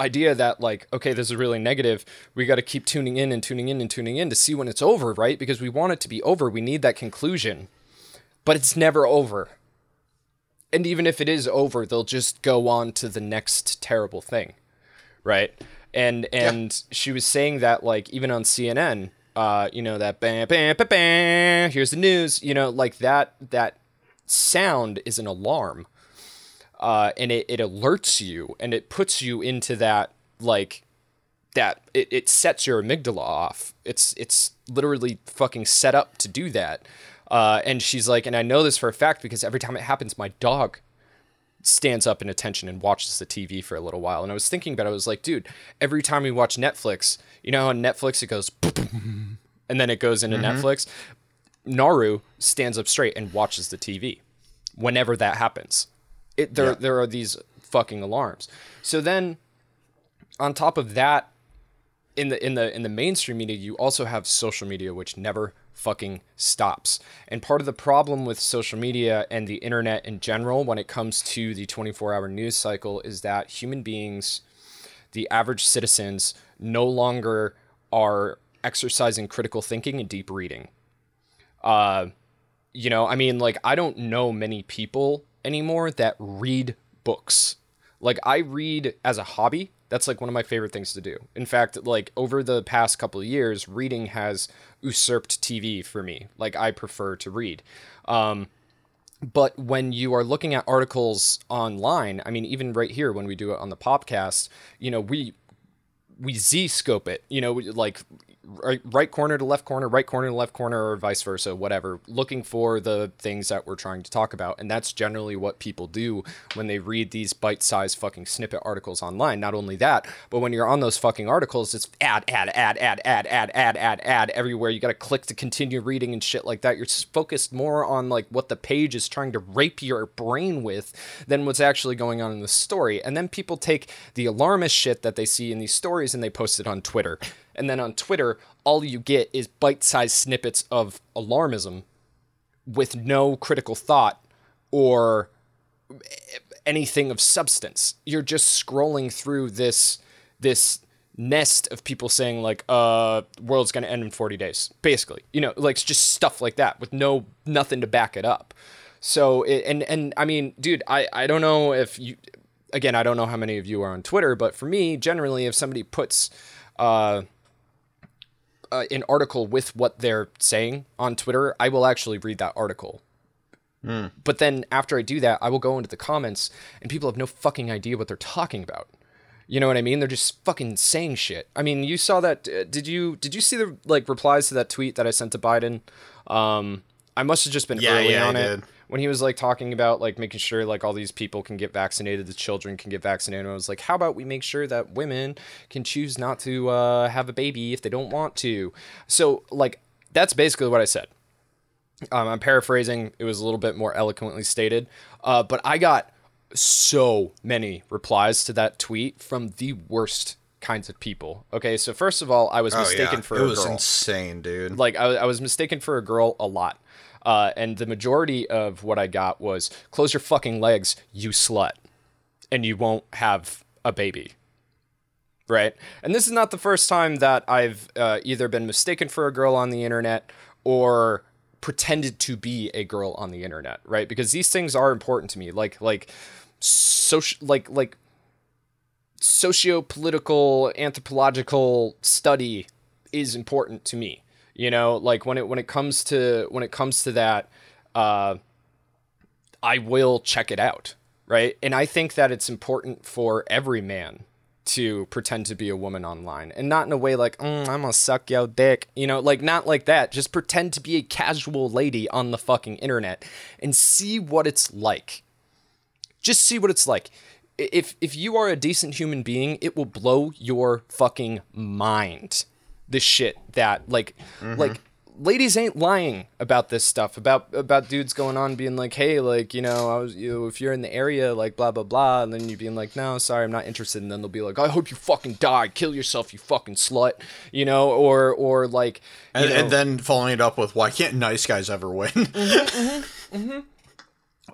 idea that like okay this is really negative we got to keep tuning in and tuning in and tuning in to see when it's over right because we want it to be over we need that conclusion but it's never over. And even if it is over, they'll just go on to the next terrible thing, right? And and yeah. she was saying that like even on CNN, uh, you know that bam bam bam bam, here's the news, you know, like that that sound is an alarm, uh, and it it alerts you and it puts you into that like that it, it sets your amygdala off. It's it's literally fucking set up to do that. Uh, and she's like, and I know this for a fact because every time it happens, my dog stands up in attention and watches the TV for a little while. And I was thinking about it, I was like, dude, every time we watch Netflix, you know, on Netflix it goes, and then it goes into mm-hmm. Netflix. Naru stands up straight and watches the TV whenever that happens. It, there, yeah. there are these fucking alarms. So then, on top of that, in the in the in the mainstream media, you also have social media, which never fucking stops. And part of the problem with social media and the internet in general when it comes to the 24 hour news cycle is that human beings, the average citizens, no longer are exercising critical thinking and deep reading. Uh, you know, I mean, like, I don't know many people anymore that read books. Like, I read as a hobby that's like one of my favorite things to do. In fact, like over the past couple of years, reading has usurped TV for me. Like I prefer to read. Um, but when you are looking at articles online, I mean, even right here when we do it on the podcast, you know, we we z scope it. You know, like right, right corner to left corner, right corner to left corner, or vice versa, whatever, looking for the things that we're trying to talk about. And that's generally what people do when they read these bite sized fucking snippet articles online. Not only that, but when you're on those fucking articles, it's ad, ad, ad, ad, ad, ad, ad, ad, ad everywhere. You got to click to continue reading and shit like that. You're focused more on like what the page is trying to rape your brain with than what's actually going on in the story. And then people take the alarmist shit that they see in these stories and they post it on Twitter. And then on Twitter, all you get is bite sized snippets of alarmism with no critical thought or anything of substance. You're just scrolling through this this nest of people saying like uh world's going to end in 40 days basically you know like just stuff like that with no nothing to back it up so it, and and i mean dude i i don't know if you again i don't know how many of you are on twitter but for me generally if somebody puts uh uh, an article with what they're saying on Twitter, I will actually read that article. Mm. But then after I do that, I will go into the comments and people have no fucking idea what they're talking about. You know what I mean? They're just fucking saying shit. I mean, you saw that. Uh, did you did you see the like replies to that tweet that I sent to Biden? Um, I must have just been yeah, early yeah, on I it. Did when he was like talking about like making sure like all these people can get vaccinated, the children can get vaccinated. I was like, how about we make sure that women can choose not to uh, have a baby if they don't want to? So like that's basically what I said. Um, I'm paraphrasing. It was a little bit more eloquently stated, uh, but I got so many replies to that tweet from the worst kinds of people. Okay, so first of all, I was mistaken oh, yeah. for it a girl. It was insane, dude. Like I, I was mistaken for a girl a lot. Uh, and the majority of what I got was close your fucking legs, you slut, and you won't have a baby. Right? And this is not the first time that I've uh, either been mistaken for a girl on the internet or pretended to be a girl on the internet, right? Because these things are important to me. Like like social like like socio-political anthropological study is important to me. You know, like when it when it comes to when it comes to that uh I will check it out, right? And I think that it's important for every man to pretend to be a woman online and not in a way like mm, i'm gonna suck your dick you know like not like that. Just pretend to be a casual lady on the fucking internet and see what it's like. Just see what it's like. If if you are a decent human being it will blow your fucking mind the shit that like mm-hmm. like ladies ain't lying about this stuff about about dudes going on being like hey like you know i was you know, if you're in the area like blah blah blah and then you being like no sorry i'm not interested and then they'll be like i hope you fucking die. Kill yourself you fucking slut you know or or like and, and, then following it up with why can't nice guys ever win? Mm-hmm, mm-hmm, mm-hmm.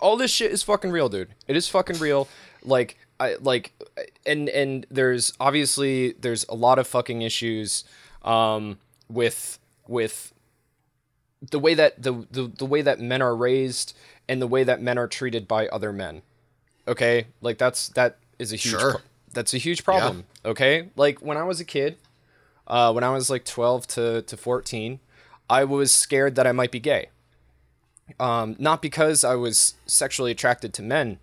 all this shit is fucking real dude. It is fucking real. Like i like and and there's obviously there's a lot of fucking issues um with with the way that the, the the way that men are raised and the way that men are treated by other men. Okay? Like that's that is a huge sure. pro- that's a huge problem. Yeah. Okay? Like when I was a kid, uh, when I was like 12 to, to 14, I was scared that I might be gay. Um, not because I was sexually attracted to men,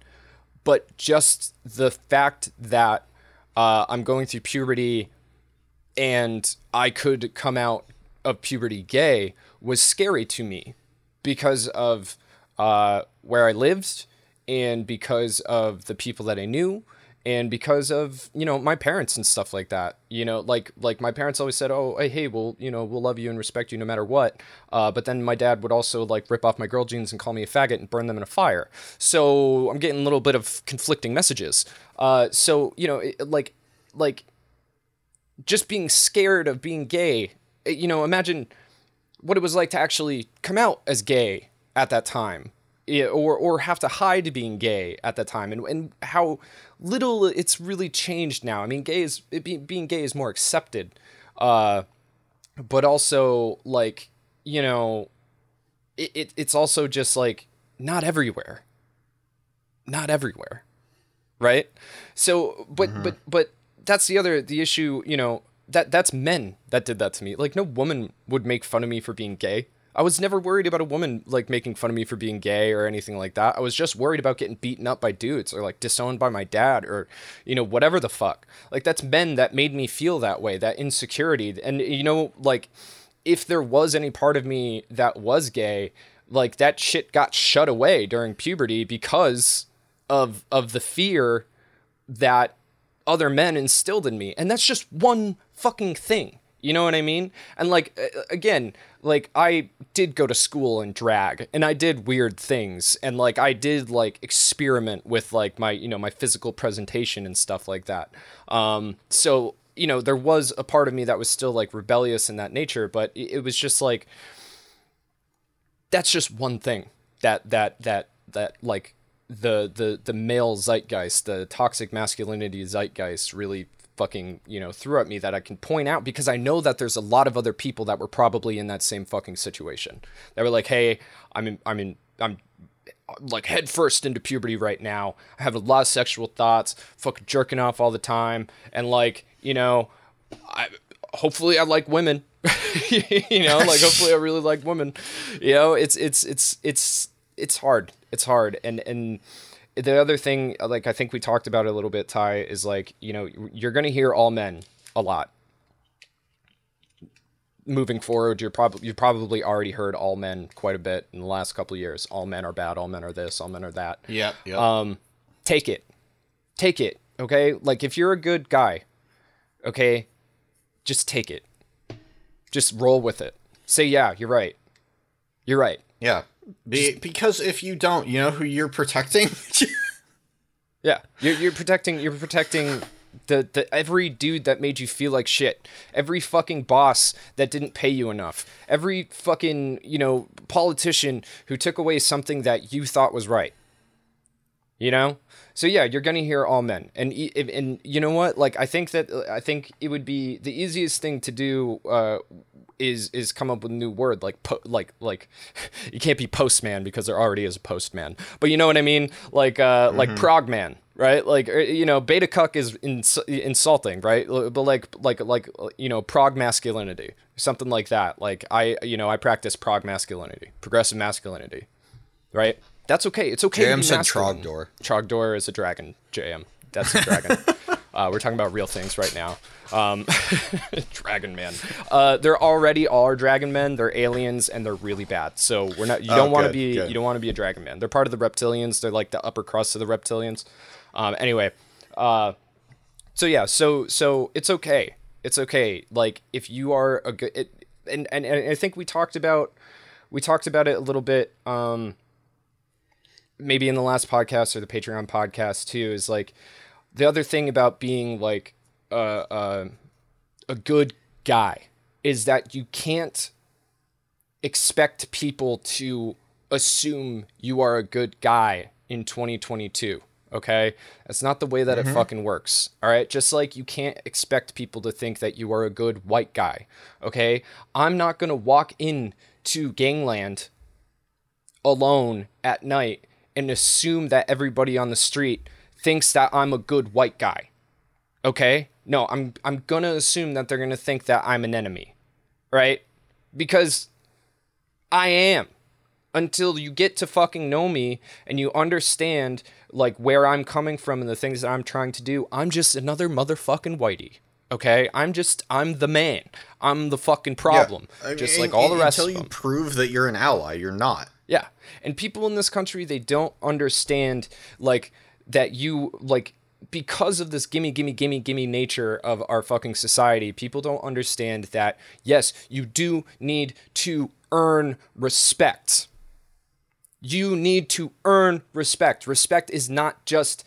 but just the fact that uh, I'm going through puberty and I could come out of puberty gay was scary to me because of uh, where I lived and because of the people that I knew and because of you know my parents and stuff like that you know like like my parents always said oh hey well you know we'll love you and respect you no matter what uh, but then my dad would also like rip off my girl jeans and call me a faggot and burn them in a fire. So i'm getting a little bit of conflicting messages. Uh, so you know it, like like just being scared of being gay you know imagine what it was like to actually come out as gay at that time or or have to hide being gay at that time and, and how little it's really changed now. I mean, gay is being, being gay is more accepted, uh, but also like you know, it, it it's also just like not everywhere, not everywhere, right? So, but mm-hmm. but but that's the other the issue. You know, that that's men that did that to me. Like no woman would make fun of me for being gay. I was never worried about a woman like making fun of me for being gay or anything like that. I was just worried about getting beaten up by dudes or like disowned by my dad or you know whatever the fuck. Like that's men that made me feel that way, that insecurity. And you know like if there was any part of me that was gay, like that shit got shut away during puberty because of of the fear that other men instilled in me. And that's just one fucking thing. You know what I mean? And like again, like I did go to school and drag and I did weird things and like I did like experiment with like my, you know, my physical presentation and stuff like that. Um so, you know, there was a part of me that was still like rebellious in that nature, but it was just like that's just one thing that that that that like the the the male zeitgeist, the toxic masculinity zeitgeist really fucking you know threw at me that I can point out because I know that there's a lot of other people that were probably in that same fucking situation. They were like, "Hey, I'm in, I'm in, I'm like headfirst into puberty right now. I have a lot of sexual thoughts, fucking jerking off all the time, and like you know, I hopefully I like women. you know, like hopefully I really like women. You know, it's it's it's it's it's hard. It's hard, and and the other thing, like I think we talked about a little bit, Ty, is like you know you're gonna hear all men a lot. Moving forward, you're probably you've probably already heard all men quite a bit in the last couple years. All men are bad. All men are this. All men are that. Yeah. Yeah. Um, take it, take it. Okay, like if you're a good guy, okay, just take it. Just roll with it. Say yeah, you're right. You're right. Yeah. Be, because if you don't, you know who you're protecting. yeah, you're you're protecting you're protecting the the every dude that made you feel like shit, every fucking boss that didn't pay you enough, every fucking you know politician who took away something that you thought was right. You know? So yeah, you're gonna hear all men, and and, you know what? Like I think that I think it would be the easiest thing to do uh, is is come up with a new word like po- like like you can't be postman because there already is a postman, but you know what I mean? Like uh, like progman, right? Like er, you know, beta cuck is ins- insulting, right? But like like like you know, prog masculinity, something like that. Like I you know I practice prog masculinity, progressive masculinity, right? That's okay. It's okay. JM said masculine. Trogdor. Trogdor is a dragon. JM. That's a dragon. uh, we're talking about real things right now. Um, dragon man. Uh, there already are dragon men. They're aliens and they're really bad. So we're not. You Oh, don't want to be. good. You don't want to be a dragon man. They're part of the reptilians. They're like the upper crust of the reptilians. Um, anyway, uh, so yeah. So so it's okay. It's okay. Like if you are a good. It, and, and and I think we talked about we talked about it a little bit. Um, maybe in the last podcast or the Patreon podcast too is like the other thing about being like uh, uh, a good guy is that you can't expect people to assume you are a good guy in 2022 okay? That's not the way that it fucking works all right? Just like you can't expect people to think that you are a good white guy okay? I'm not going to walk in to gangland alone at night and assume that everybody on the street thinks that I'm a good white guy. Okay? No, I'm I'm going to assume that they're going to think that I'm an enemy. Right? Because I am until you get to fucking know me and you understand like where I'm coming from and the things that I'm trying to do. I'm just another motherfucking whitey. Okay? I'm just I'm the man. I'm the fucking problem. I just mean, like all the rest Until of you prove that you're an ally, you're not. Yeah. And people in this country, they don't understand like that you like because of this gimme gimme gimme gimme nature of our fucking society, people don't understand that yes, you do need to earn respect. You need to earn respect. Respect is not just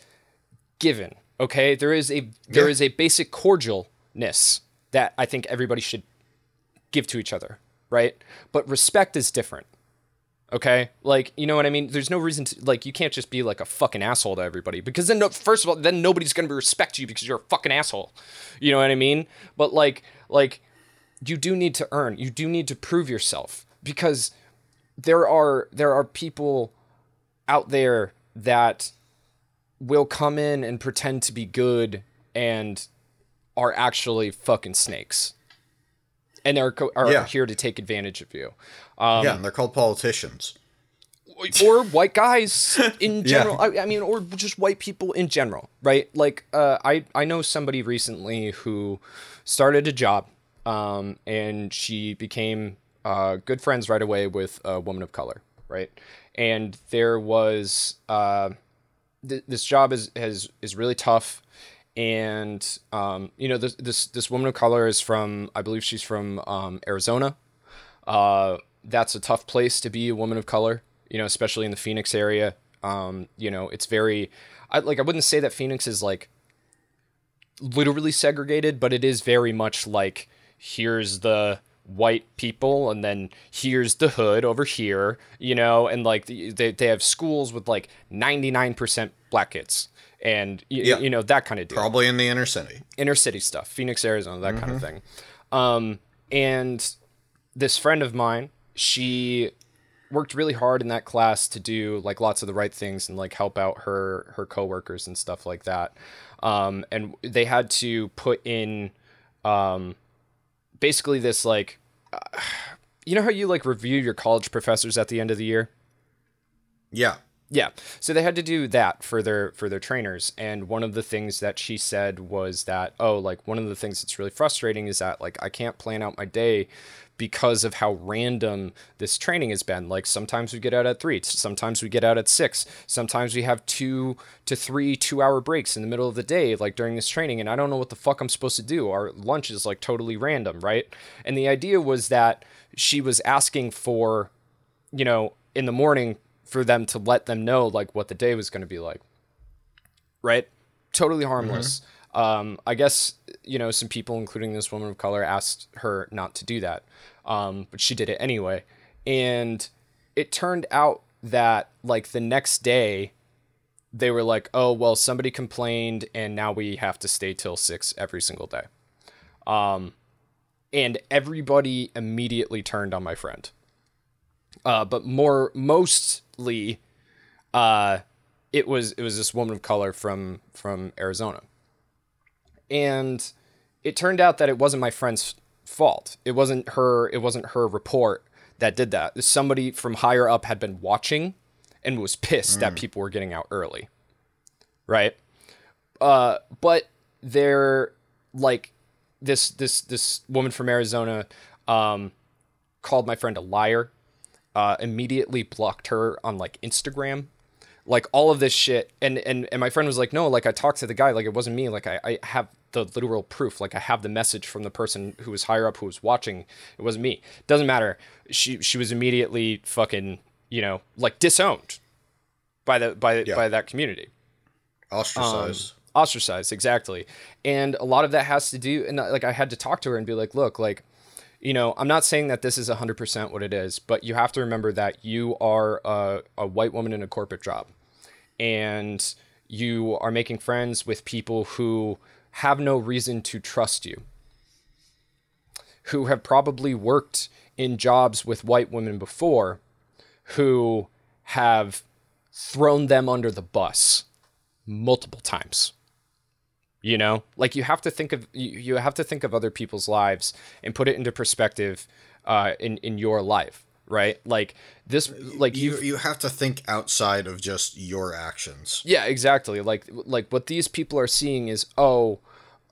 given, okay? There is a there Yeah. is a basic cordialness that I think everybody should give to each other, right? But respect is different. Okay, like you know what I mean. There's no reason to like you can't just be like a fucking asshole to everybody because then no, first of all, then nobody's gonna respect you because you're a fucking asshole. You know what I mean? But like like you do need to earn. You do need to prove yourself because there are there are people out there that will come in and pretend to be good and are actually fucking snakes and they are are Yeah. here to take advantage of you. Um, yeah, and they're called politicians. or white guys in general. I, I mean, or just white people in general, right? Like, uh, I I know somebody recently who started a job, um, and she became uh, good friends right away with a woman of color, right? And there was uh, th- this job is has is really tough. And um, you know this this this woman of color is from I believe she's from um, Arizona, uh, that's a tough place to be a woman of color, you know, especially in the Phoenix area. Um, you know, it's very, I like, I wouldn't say that Phoenix is like literally segregated, but it is very much like here's the white people and then here's the hood over here, you know, and like they, they have schools with like 99% black kids and, y- Yeah. you know, that kind of deal Probably in the inner city. inner city stuff, Phoenix, Arizona, that kind of thing. Um, and this friend of mine, she worked really hard in that class to do like lots of the right things and like help out her her coworkers and stuff like that. Um, and they had to put in um, basically this like uh, you know how you like review your college professors at the end of the year? Yeah. Yeah. So they had to do that for their for their trainers and one of the things that she said was that oh like one of the things that's really frustrating is that like I can't plan out my day because of how random this training has been. Like sometimes we get out at 3, sometimes we get out at 6, sometimes we have 2 to 3 2-hour breaks in the middle of the day like during this training and I don't know what the fuck I'm supposed to do. Our lunch is like totally random, right? And the idea was that she was asking for you know, in the morning for them to let them know like what the day was going to be like. Right? Totally harmless. Um, I guess you know some people, including this woman of color, asked her not to do that, um, but she did it anyway. And it turned out that like the next day, they were like, "Oh, well, somebody complained, and now we have to stay till six every single day." Um, and everybody immediately turned on my friend. Uh, but more mostly, uh, it was it was this woman of color from from Arizona, and it turned out that it wasn't my friend's fault. It wasn't her. It wasn't her report that did that. Somebody from higher up had been watching and was pissed mm. that people were getting out early. Right? Uh, but they're like this this this woman from Arizona um, called my friend a liar. Uh, immediately blocked her on like Instagram. Like all of this shit and and and my friend was like no like i talked to the guy like it wasn't me like i, I have the literal proof like i have the message from the person who was higher up who was watching it wasn't me. Doesn't matter. She she was immediately fucking you know like disowned by the by yeah. by that community. Ostracized. Um, ostracized exactly. And a lot of that has to do and like i had to talk to her and be like look like you know, I'm not saying that this is 100% what it is, but you have to remember that you are a, a white woman in a corporate job. And you are making friends with people who have no reason to trust you, who have probably worked in jobs with white women before, who have thrown them under the bus multiple times you know? Like you have to think of you have to think of other people's lives and put it into perspective uh, in in your life right? Like this like you you have to think outside of just your actions. Yeah exactly. Like like what these people are seeing is oh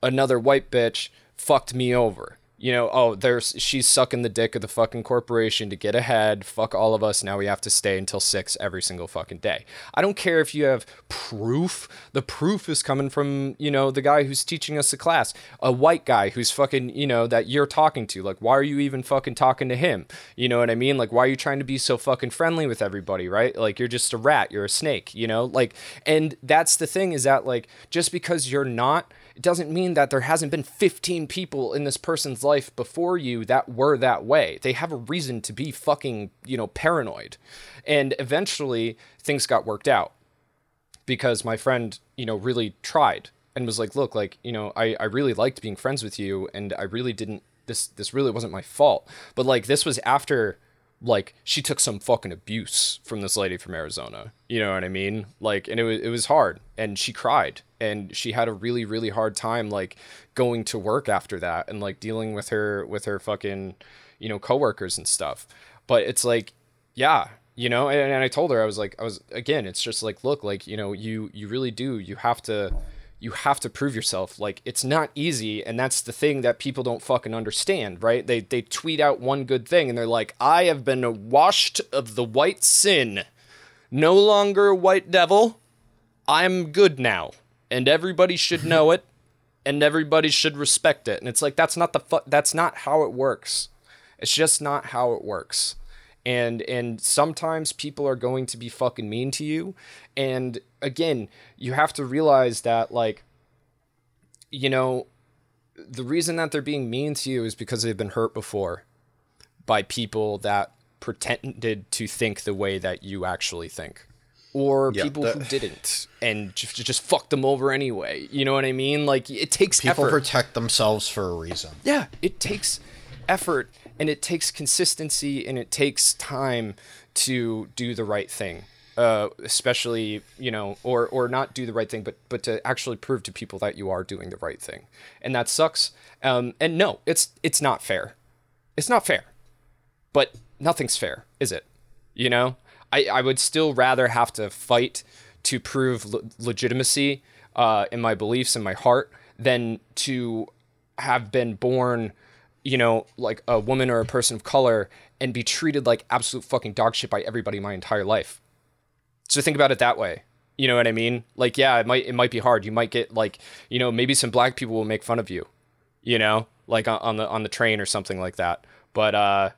another white bitch fucked me over you know, oh, there's she's sucking the dick of the fucking corporation to get ahead. Fuck all of us. Now we have to stay until six every single fucking day. I don't care if you have proof. The proof is coming from, you know, the guy who's teaching us the class. A white guy who's fucking, you know, that you're talking to. Like, why are you even fucking talking to him? You know what I mean? Like, why are you trying to be so fucking friendly with everybody, right? Like you're just a rat, you're a snake, you know? Like and that's the thing is that like just because you're not it doesn't mean that there hasn't been 15 people in this person's life before you that were that way. They have a reason to be fucking, you know, paranoid. And eventually things got worked out because my friend, you know, really tried and was like, look, like, you know, I, I really liked being friends with you and I really didn't this this really wasn't my fault. But like this was after like she took some fucking abuse from this lady from Arizona. You know what I mean? Like and it was it was hard and she cried and she had a really really hard time like going to work after that and like dealing with her with her fucking you know coworkers and stuff. But it's like yeah, you know, and, and I told her I was like I was again, it's just like look, like you know, you you really do you have to you have to prove yourself. Like it's not easy, and that's the thing that people don't fucking understand, right? They they tweet out one good thing and they're like, "I have been washed of the white sin, no longer white devil. I'm good now, and everybody should know it, and everybody should respect it." And it's like that's not the fu- that's not how it works. It's just not how it works and and sometimes people are going to be fucking mean to you and again you have to realize that like you know the reason that they're being mean to you is because they've been hurt before by people that pretended to think the way that you actually think or yeah, people that... who didn't and just, just fucked them over anyway. You know what i mean? Like it takes people effort. protect themselves for a reason. Yeah it takes effort and it takes consistency and it takes time to do the right thing. Uh, especially you know or or not do the right thing but but to actually prove to people that you are doing the right thing. And that sucks. Um, and no it's it's not fair. It's not fair. But nothing's fair is it? You know i i would still rather have to fight to prove le- legitimacy uh, in my beliefs in my heart than to have been born you know, like a woman or a person of color and be treated like absolute fucking dog shit by everybody my entire life. So think about it that way. You know what I mean? Like, yeah, it might it might be hard. You might get like, you know, maybe some black people will make fun of you, you know, like on the on the train or something like that. But uh,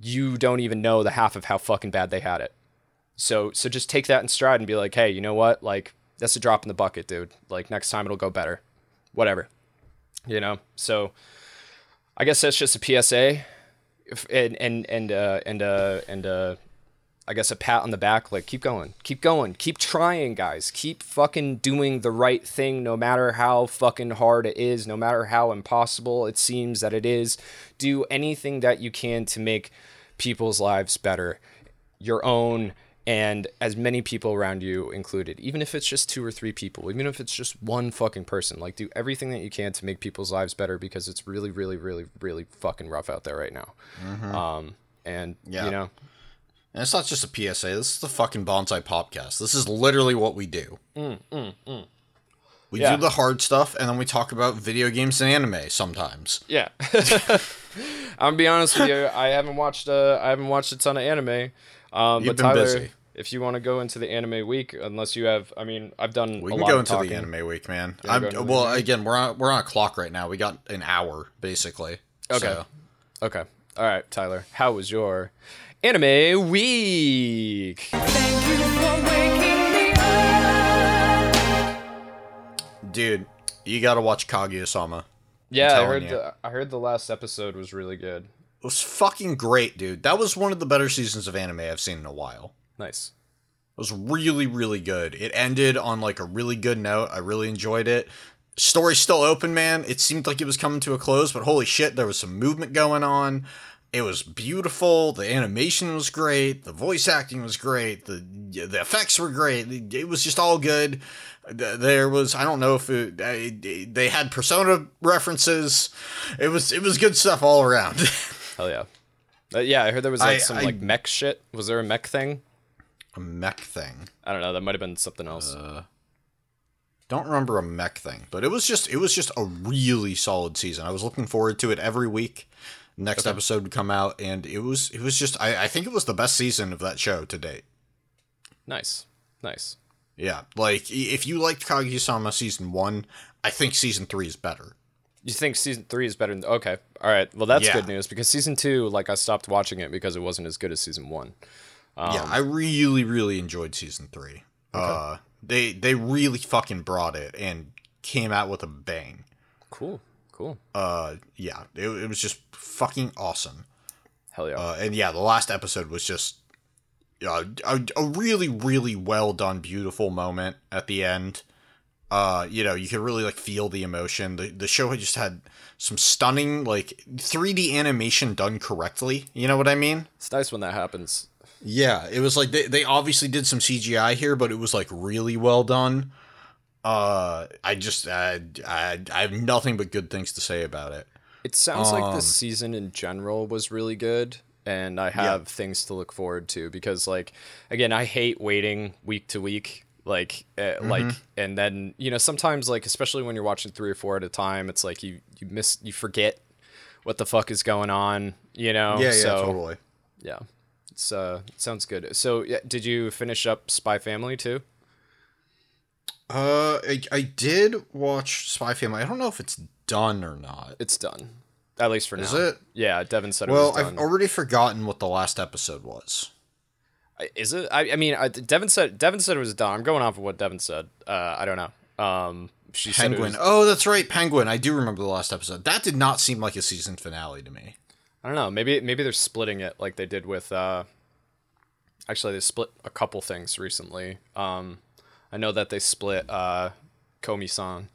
you don't even know the half of how fucking bad they had it. So so just take that in stride and be like, hey, you know what? Like that's a drop in the bucket, dude. Like next time it'll go better. Whatever. You know. So I guess that's just a PSA, and and and uh, and uh, and uh, I guess a pat on the back, like keep going, keep going, keep trying, guys, keep fucking doing the right thing, no matter how fucking hard it is, no matter how impossible it seems that it is. Do anything that you can to make people's lives better, your own and as many people around you included, even if it's just two or three people, even if it's just one fucking person, like do everything that you can to make people's lives better because it's really, really, really, really fucking rough out there right now. Um, and Yeah. you know, And it's not just a PSA. This is the fucking Bonsai Popcast. This is literally what we do. We Mm, Yeah. do the hard stuff, and then we talk about video games and anime sometimes. yeah. I'm gonna be honest with you. I haven't watched uh, I haven't watched a ton of anime. Um, You've but been Tyler, busy. if you want to go into the anime week, unless you have, I mean, I've done We a can lot go of into talking. the anime week, man. I'm, well, anime? again, we're on we're on a clock right now. We got an hour basically. Okay. So, Okay. All right, Tyler. How was your anime week? Thank you for waking me up. dude, you got to watch Kaguya-sama. Yeah, I heard the I heard the last episode was really good. It was fucking great, dude. That was one of the better seasons of anime I've seen in a while. Nice. It was really, really good. It ended on like a really good note. I really enjoyed it. Story's still open, man. It seemed like it was coming to a close, but holy shit, there was some movement going on. It was beautiful. The animation was great. The voice acting was great. The the effects were great. It was just all good. There was I don't know if it, I- they had Persona references. It was it was good stuff all around. Hell yeah. Uh, yeah, I heard there was like I- some I- like mech shit. Was there a mech thing? a mech thing. I don't know. That might have been something else. Uh, don't remember a mech thing, but it was just it was just a really solid season. I was looking forward to it every week. Next episode would come out, and it was it was just I, I think it was the best season of that show to date. nice. Nice. Yeah, like if you liked Kaguya-sama season one, I think season three is better. You think season three is better than okay. All right. Well that's Yeah. good news because season two, like I stopped watching it because it wasn't as good as season one. yeah, I really really enjoyed season three. Uh, they they really fucking brought it and came out with a bang. Cool. Cool. Uh, yeah, it, it was just fucking awesome. Hell yeah. Uh, and yeah, the last episode was just uh, a, a really, really well done, beautiful moment at the end. Uh, you know, you could really like feel the emotion. The the show had just had some stunning like 3D animation done correctly. You know what I mean? it's nice when that happens. Yeah, it was like they, they obviously did some CGI here, but it was like really well done. Uh, I just I, I I have nothing but good things to say about it. It sounds like Um, this season in general was really good, and I have things to look forward to because, like, again, I hate waiting week to week. Like, uh, Mm-hmm. like, and then you know sometimes like especially when you're watching three or four at a time, it's like you you miss you forget what the fuck is going on. You know? Yeah, yeah, totally. Yeah, it's uh it sounds good. So, yeah, did you finish up Spy Family too? Uh, I, I did watch Spy Family. I don't know if it's done or not. It's done, at least for now. Is now. it? Yeah, Devin said it Well, was done. I've already forgotten what the last episode was. Is it? I, I mean, I, Devin said. Devin said it was done. I'm going off of what Devin said. Uh, I don't know. Um, she said Penguin. was- Oh, that's right, Penguin. I do remember the last episode. That did not seem like a season finale to me. I don't know. Maybe maybe they're splitting it like they did with. Uh, actually, they split a couple things recently. Um, I know that they split uh, Komi-san.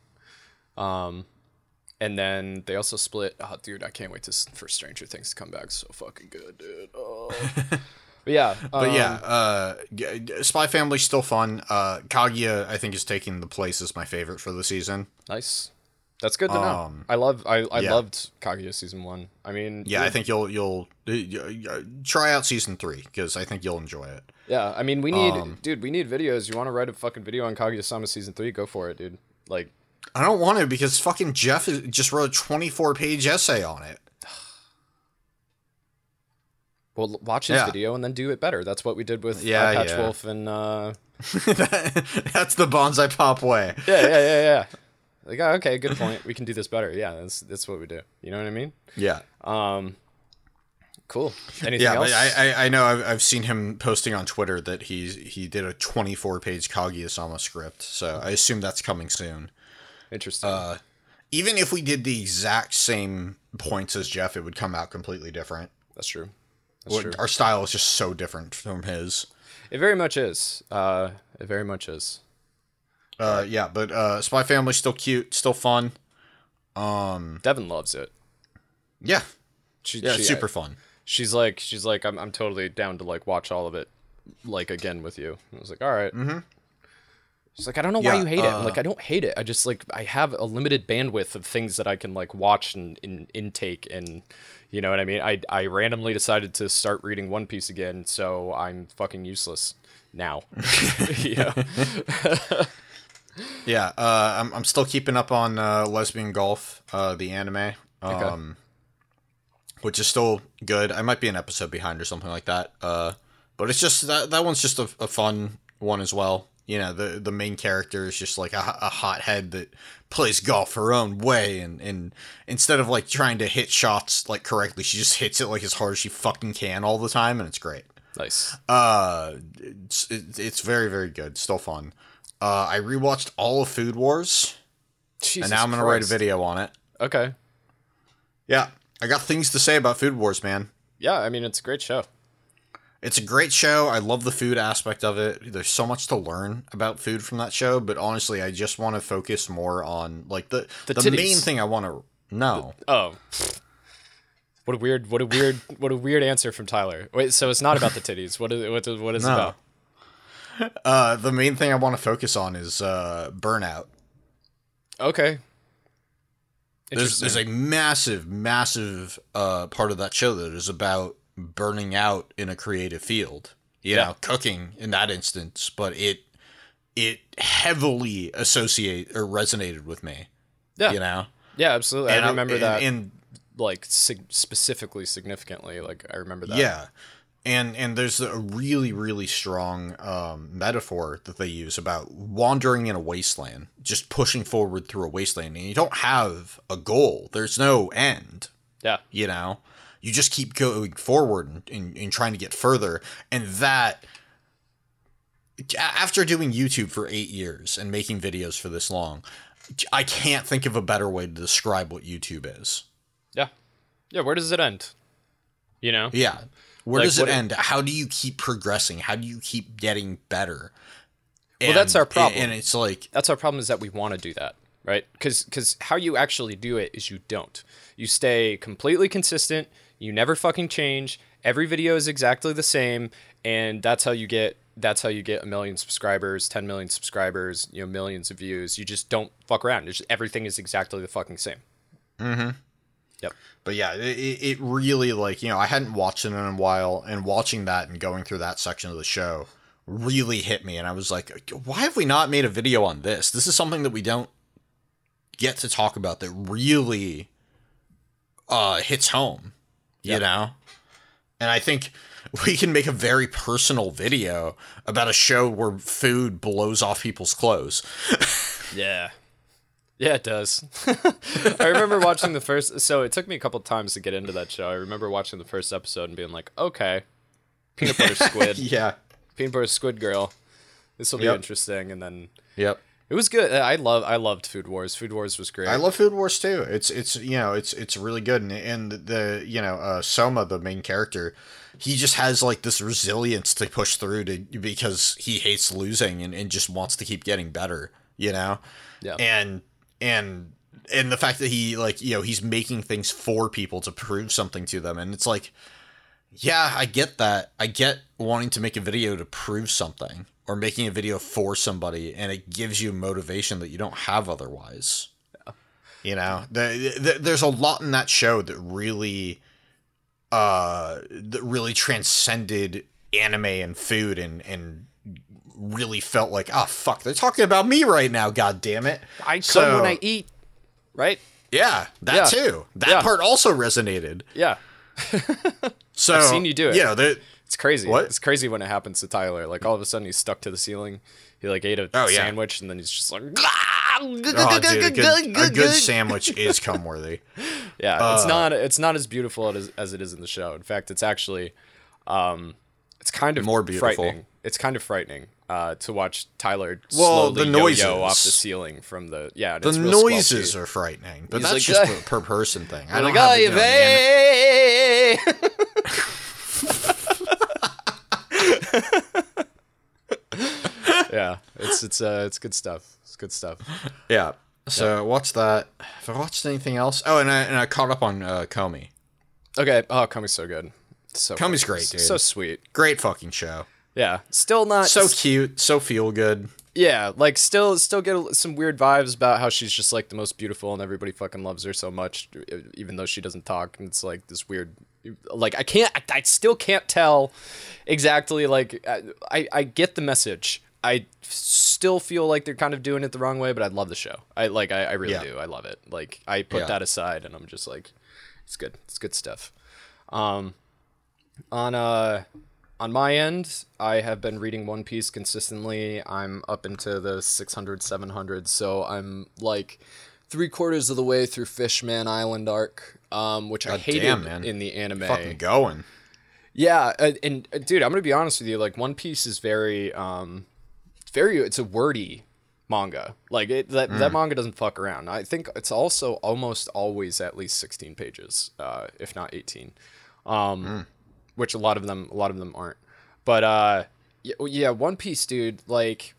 Um, and then they also split. Oh, dude, I can't wait to for Stranger Things to come back. So fucking good, dude. Oh. but yeah, But um, yeah, uh, Spy Family's still fun. Uh, Kaguya, I think, is taking the place as my favorite for the season. nice. That's good to know. Um, I love. I, I yeah. loved Kaguya season one. I mean, Yeah, I think you'll you'll uh, try out season three because I think you'll enjoy it. Yeah, I mean, we need, Um, dude, we need videos. You want to write a fucking video on Kaguya-sama season three? Go for it, dude. Like, I don't want to because fucking Jeff is, just wrote a 24 page essay on it. well, watch his Yeah. video and then do it better. That's what we did with Yeah, yeah, Patch yeah. Wolf and uh, That's the bonsai pop way. yeah, yeah, yeah, yeah. Like, oh, okay, good point. We can do this better. Yeah, that's that's what we do. You know what I mean? Yeah. Cool. Anything Yeah, else? but I, I I know I've, I've seen him posting on Twitter that he's he did a 24 page Kaguya-sama script, so I assume that's coming soon. Interesting. Uh, even if we did the exact same points as Jeff, it would come out completely different. that's true. What- true. Our style is just so different from his. It very much is. Uh, it very much is. Uh, yeah, but uh, Spy Family still cute, still fun. Devin loves it. Yeah, She, yeah, she- super fun. She's like, she's like, I'm, I'm totally down to like watch all of it, like again with you. I was like, all right. Mm-hmm. She's like, I don't know why you hate it. I'm uh, like, I don't hate it. I just like, I have a limited bandwidth of things that I can like watch and, and intake, and you know what I mean. I, I randomly decided to start reading One Piece again, so I'm fucking useless now. yeah. Yeah, uh, I'm I'm still keeping up on uh, Lesbian Golf, uh, the anime, um, which is still good. I might be an episode behind or something like that. Uh, but it's just that that one's just a, a fun one as well. You know, the the main character is just like a, a hothead that plays golf her own way, and and instead of like trying to hit shots like correctly, she just hits it like as hard as she fucking can all the time, and it's great. Nice. Uh, it's, it, it's very very good, still fun. Uh, I rewatched all of Food Wars, Jesus and now I'm gonna write a video on it. Okay. Yeah, I got things to say about Food Wars, man. Yeah, I mean, it's a great show. It's a great show. I love the food aspect of it. There's so much to learn about food from that show, but honestly, I just want to focus more on like the The the, main thing I want to no. Oh. What a weird, what a weird, what a weird answer from Tyler. Wait, so it's not about the titties. What is, what is, what is it No. about? Uh, the main thing I want to focus on is uh, burnout. Okay. There's there's a massive, massive uh, part of that show that is about burning out in a creative field. You Yeah. know, cooking in that instance, but it it heavily associate or resonated with me. yeah, You know, yeah, absolutely. And I remember and- that And like sig- specifically, significantly. Like I remember that. yeah, and and there's a really really strong um, metaphor that they use about wandering in a wasteland, just pushing forward through a wasteland, and you don't have a goal. There's no end. yeah, you know you just keep going forward and, and, and trying to get further and that after doing youtube for eight years and making videos for this long i can't think of a better way to describe what youtube is yeah, yeah. Where does it end? You know? yeah where Like, does it end how do you keep progressing how do you keep getting better Well, that's our problem. and it's like That's our problem is that we want to do that, right? Because how you actually do it is you don't. You stay completely consistent. You never fucking change. Every video is exactly the same, and that's how you get. That's how you get a million subscribers, 10 million subscribers, you know, millions of views. You just don't fuck around. It's just, everything is exactly the fucking same. Mm-hmm. Yep. But yeah, it, it really like you know I hadn't watched it in a while, and watching that and going through that section of the show really hit me, and I was like, why have we not made a video on this? This is something that we don't get to talk about that really uh hits home, Yeah. you know. And I think we can make a very personal video about a show where food blows off people's clothes. Yeah. Yeah, it does. I remember watching the first. So it took me a couple times to get into that show. I remember watching the first episode and being like, okay, peanut butter squid. yeah. peanut butter squid girl. This will be Yep. interesting. And then Yep. it was good. I love. I loved Food Wars. Food Wars was great. I love Food Wars too. It's it's you know it's it's really good and and the you know uh, Soma the main character, he just has like this resilience to push through to because he hates losing and, and just wants to keep getting better. You know, Yeah. and and and the fact that he like you know he's making things for people to prove something to them. And it's like yeah i get that. I get wanting to make a video to prove something or making a video for somebody and it gives you motivation that you don't have otherwise. You know the, the, there's a lot in that show that really uh that really transcended anime and food and and really felt like oh fuck they're talking about me right now god damn it I come So- when I eat. Right. yeah that Yeah. too that Yeah. part also resonated Yeah. so I've seen you do it. know It's crazy. What? It's crazy when it happens to Tyler. Like all of a sudden he's stuck to the ceiling. He like ate a Oh, yeah. sandwich and then he's just like, oh, dude, a good, a good sandwich is cum worthy Yeah, it's Uh, not it's not as beautiful as, as it is in the show. In fact, it's actually um it's kind of More beautiful. It's kind of frightening uh, to watch Tyler well, slowly the noises. yo off the ceiling from the yeah. The noises squelchy. are frightening, but He's that's like, just uh, a per person thing. I don't like, have it. yeah, it's it's uh, it's good stuff. It's good stuff. Yeah. So yeah. watch that. Have I watched anything else? Oh, and I and I caught up on uh, Komi. Okay. Oh, Komi's so good. So Komi's great, dude. So sweet. Great fucking show. Yeah. Still not So cute. So feel good. Yeah, like still still get some weird vibes about how she's just like the most beautiful and everybody fucking loves her so much even though she doesn't talk and it's like this weird like I can't I, I still can't tell exactly like I, I I get the message. I still feel like they're kind of doing it the wrong way, but I love the show. I like I, I really Yeah. do. I love it. Like I put Yeah. that aside and I'm just like it's good. It's good stuff. Um on uh on my end, I have been reading One Piece consistently. I'm up into the 600, 700, so I'm like three quarters of the way through Fishman Island arc, um, which I God hated damn, man. in the anime. Fucking going. Yeah, and uh, dude, I'm gonna be honest with you. Like, One Piece is very, um, very. It's a wordy manga. Like it, that that manga doesn't fuck around. I think it's also almost always at least 16 pages, uh, if not 18. Um, which a lot of them, a lot of them aren't. But uh, yeah, One Piece, dude. Like,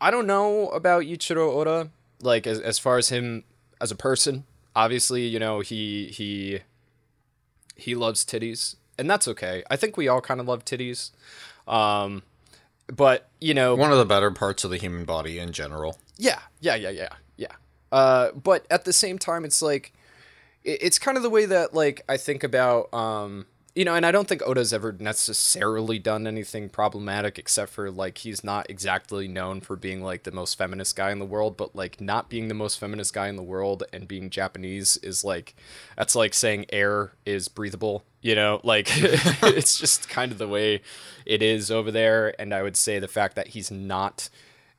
I don't know about Eiichiro Oda. Like, as as far as him as a person, obviously, you know, he he he loves titties, and that's okay. I think we all kind of love titties. Um, but you know, One of the better parts of the human body in general. yeah, yeah, yeah, yeah, yeah. Uh, but at the same time, it's like it, it's kind of the way that like I think about um, you know, and I don't think Oda's ever necessarily done anything problematic except for like he's not exactly known for being like the most feminist guy in the world, but like not being the most feminist guy in the world and being Japanese is like that's like saying air is breathable, you know? Like it's just kind of the way it is over there and I would say the fact that he's not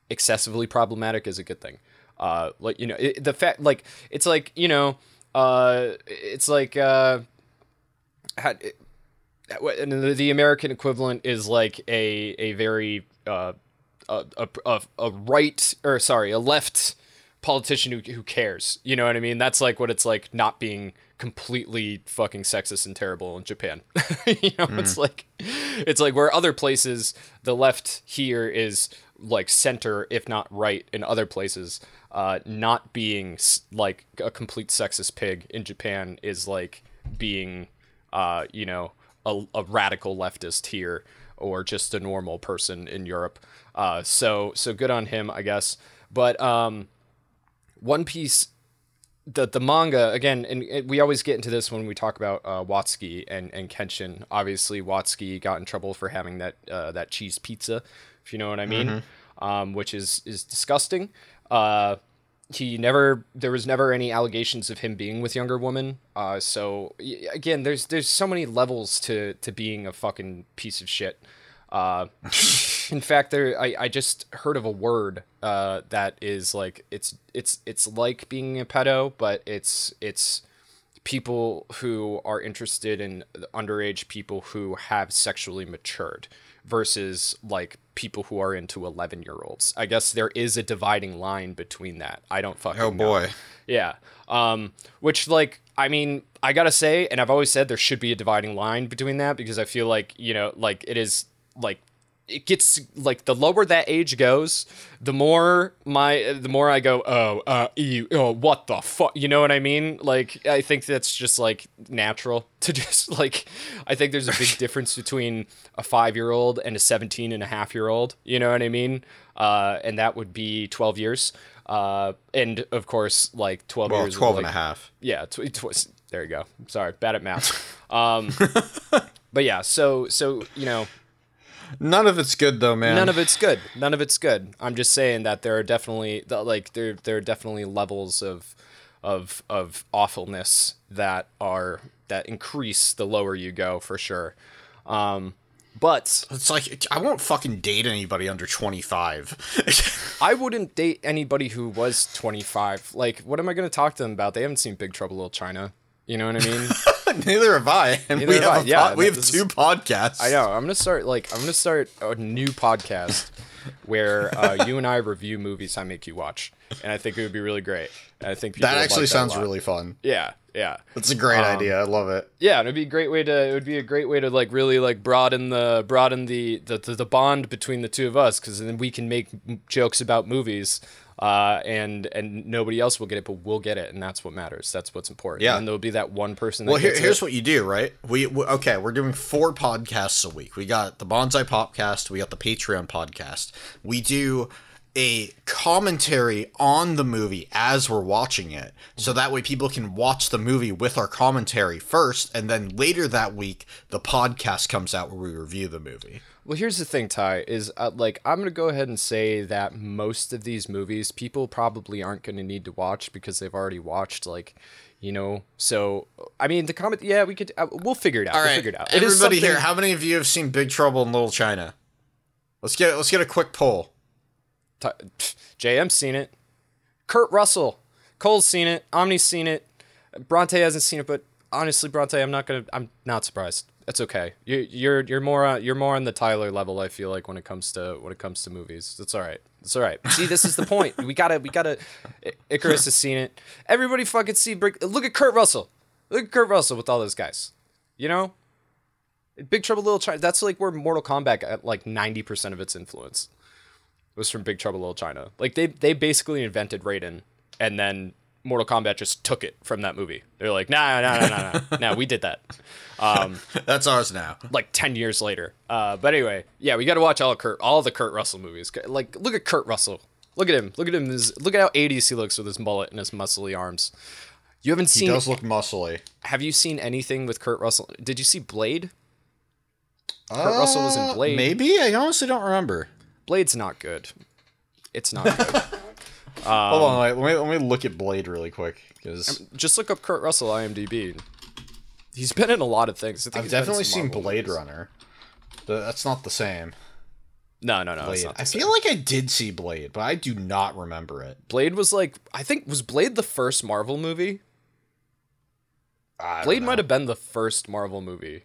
excessively problematic is a good thing. Uh, like you know, it, the fact like it's like you know, uh, it's like uh, had and the, American equivalent is like a a very uh, a, a, a, right or sorry a left politician who, who cares. You know what i mean? That's like what it's like not being completely fucking sexist and terrible in japan. You know it's like it's like where other places the left here is like center if not right in other places uh not being s- like a complete sexist pig in japan is like being uh you know a, a radical leftist here or just a normal person in europe uh so so good on him i guess but um one Piece, the the manga again, and it, we always get into this when we talk about uh, Watsuki and and Kenshin. Obviously, Watsuki got in trouble for having that uh, that cheese pizza, if you know what I mean, um, which is is disgusting. Uh, he never there was never any allegations of him being with younger women. Uh, so again, there's there's so many levels to to being a fucking piece of shit. Uh, in fact, there I, I just heard of a word uh, that is like it's it's it's like being a pedo, but it's it's people who are interested in underage people who have sexually matured versus like people who are into 11 year olds. I guess there is a dividing line between that. I don't fucking Oh know. boy. Yeah. Um, which like I mean, I gotta say, and I've always said there should be a dividing line between that because I feel like you know, like it is like it gets like the lower that age goes, the more my the more I go, oh, uh, ew, oh, what the fuck, you know what I mean? Like I think that's just like natural to just like I think there's a big difference between a five year old and a 17 and a half year old, you know what I mean? Uh, and that would be 12 years. Uh, and of course, like 12 Well, years. of, 12 like, and a half. yeah, tw- tw- there you go. Sorry, bad at math. Um, but yeah, so so you know, None of it's good though, man. none of it's good. None of it's good. I'm just saying that there are definitely like there there are definitely levels of of of awfulness that are that increase the lower you go for sure. Um, but It's like I won't fucking date anybody under 25. I wouldn't date anybody who was 25. Like, what am I going to talk to them about? They haven't seen Big Trouble Little China. You know what I mean? Neither have I. And Neither we have have, I. a Yeah, pod- we have this two is- podcasts. I know. I'm gonna start like I'm gonna start a new podcast where uh, you and I review movies I make you watch. and I think it would be really great. And I think people That would actually like a sounds lot. really fun. yeah, yeah. That's a great Um, idea. I love it. Yeah, and it'd be a great way to it would be a great way to like really like broaden the broaden the the, the, the bond between the two of us because then we can make m- jokes about movies, uh, and and nobody else will get it, but we'll get it, and that's what matters. That's what's important. Yeah. and there'll be that one person. That Well, here, gets here's it. what you do, right? We, we okay. We're doing four podcasts a week. We got the Bonsai Podcast, We got the Patreon podcast. We do a commentary on the movie as we're watching it, so that way people can watch the movie with our commentary first, and then later that week the podcast comes out where we review the movie. Well, here's the thing, Ty. Is uh, like I'm gonna go ahead and say that most of these movies people probably aren't gonna need to watch because they've already watched like. You know, so I mean, the comment. Yeah, we could. Uh, we'll figure it out. All we'll right, figure it out. It everybody here. something- How many of you have seen Big Trouble in Little China? Let's get let's get a quick poll. T- pff, JM's seen it. Kurt Russell. Cole's seen it. Omni's seen it. Bronte hasn't seen it, but honestly, Bronte, I'm not gonna. I'm not surprised. It's okay. You, you're you're more uh, you're more on the Tyler level. I feel like when it comes to when it comes to movies, it's all right. It's all right. See, this is the point. We gotta we gotta. Icarus has seen it. Everybody fucking see. Look at Kurt Russell. Look at Kurt Russell with all those guys. You know, Big Trouble Little China. That's like where Mortal Kombat got like ninety percent of its influence was from Big Trouble Little China. Like they they basically invented Raiden, and then Mortal Kombat just took it from that movie. They're like, nah, nah, nah, nah, nah, nah, we did that. Um, That's ours now. like ten years later. Uh, but anyway, yeah, we got to watch all Kurt, all the Kurt Russell movies. Like, look at Kurt Russell. Look at him. Look at him. His, look at how 80s he looks with his mullet and his muscly arms. You haven't seen. He does look muscly. have you seen anything with Kurt Russell? Did you see Blade? Kurt Russell was in Blade. Uh, Maybe I honestly don't remember. Blade's not good. It's not good. Hold on, wait, let me let me look at Blade really quick because Just look up Kurt Russell IMDb. He's been in a lot of things. I think I've he's been in definitely seen Blade movies. Runner. That's not the same. No, no, no. It's not the I same. feel like I did see Blade, but I do not remember it. Blade was like I think was Blade the first Marvel movie. I Blade might have been the first Marvel movie.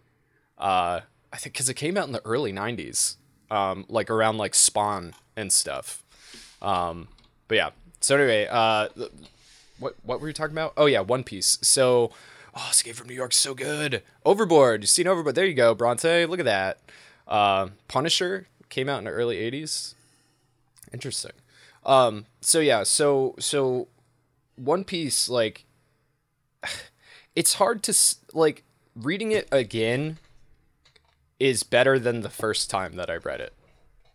Uh, I think because it came out in the early '90s, um, like around like Spawn and stuff. Um, but yeah. So anyway, uh, what what were you talking about? Oh yeah, One Piece. So, oh, Escape from New York's so good. Overboard. You seen Overboard? There you go, Bronte. Look at that. Uh, Punisher came out in the early '80s. Interesting. Um, so yeah, so so One Piece like it's hard to like reading it again is better than the first time that I read it.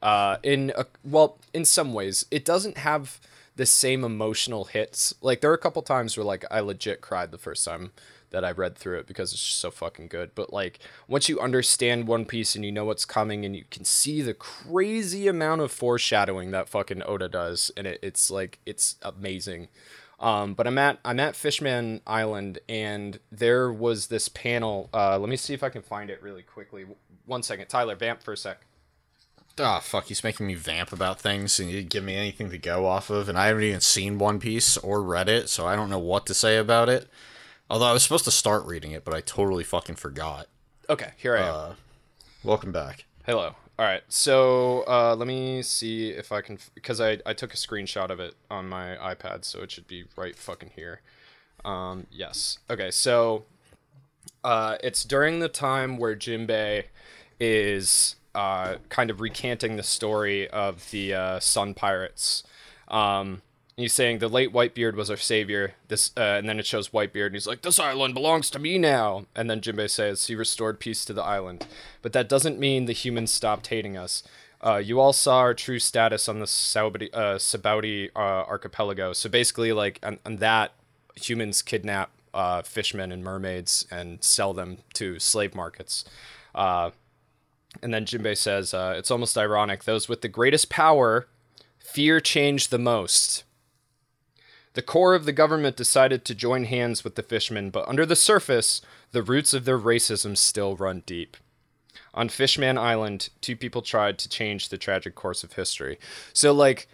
Uh, in a, well, in some ways, it doesn't have the same emotional hits. Like there are a couple times where like I legit cried the first time that I read through it because it's just so fucking good. But like once you understand One Piece and you know what's coming and you can see the crazy amount of foreshadowing that fucking Oda does, and it, it's like it's amazing. Um, but I'm at I'm at Fishman Island, and there was this panel. Uh, let me see if I can find it really quickly. One second, Tyler, vamp for a sec. Ah, fuck, he's making me vamp about things and you give me anything to go off of, and I haven't even seen One Piece or read it, so I don't know what to say about it. Although I was supposed to start reading it, but I totally fucking forgot. Okay, here I am. Uh, welcome back. Hello. All right. So uh, let me see if I can, because I, I took a screenshot of it on my iPad, so it should be right fucking here. Um, yes. Okay. So uh, it's during the time where Jinbei is uh, kind of recanting the story of the uh, Sun Pirates. Um, he's saying the late Whitebeard was our savior. This, uh, and then it shows Whitebeard, and he's like, "This island belongs to me now." And then Jinbei says he restored peace to the island, but that doesn't mean the humans stopped hating us. Uh, you all saw our true status on the Sabaody, uh, Sabaody uh, archipelago. So basically, like on, on that, humans kidnap uh, fishmen and mermaids and sell them to slave markets. And then Jinbei says, uh, "It's almost ironic. Those with the greatest power, fear change the most." The core of the government decided to join hands with the fishmen, but under the surface, the roots of their racism still run deep. On Fishman Island, two people tried to change the tragic course of history. So, like,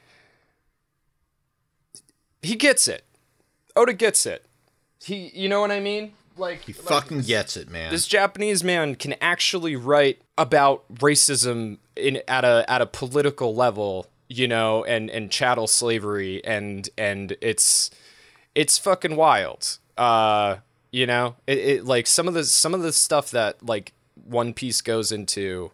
he gets it. Oda gets it. He, you know what I mean? Like, He fucking gets it, man. this Japanese man can actually write about racism in at a at a political level you know, and and chattel slavery, and and it's it's fucking wild. Uh, you know, it, it like some of the some of the stuff that like One Piece goes into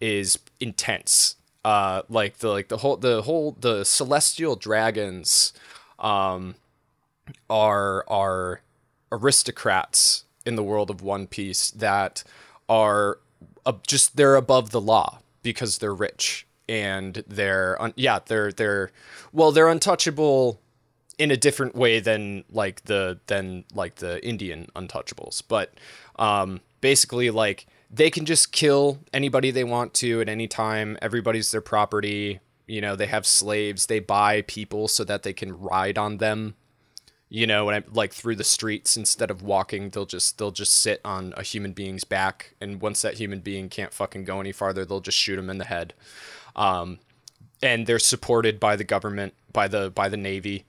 is intense. Uh, like the like the whole the whole the celestial dragons, um, are are aristocrats in the world of One Piece that are uh, just they're above the law because they're rich and they're un- yeah they're they're well they're untouchable in a different way than like the than like the Indian untouchables. But um basically like they can just kill anybody they want to at any time. Everybody's their property. You know they have slaves. They buy people so that they can ride on them you know, when I like through the streets instead of walking, they'll just they'll just sit on a human being's back, and once that human being can't fucking go any farther, they'll just shoot him in the head. Um, and they're supported by the government, by the by the navy,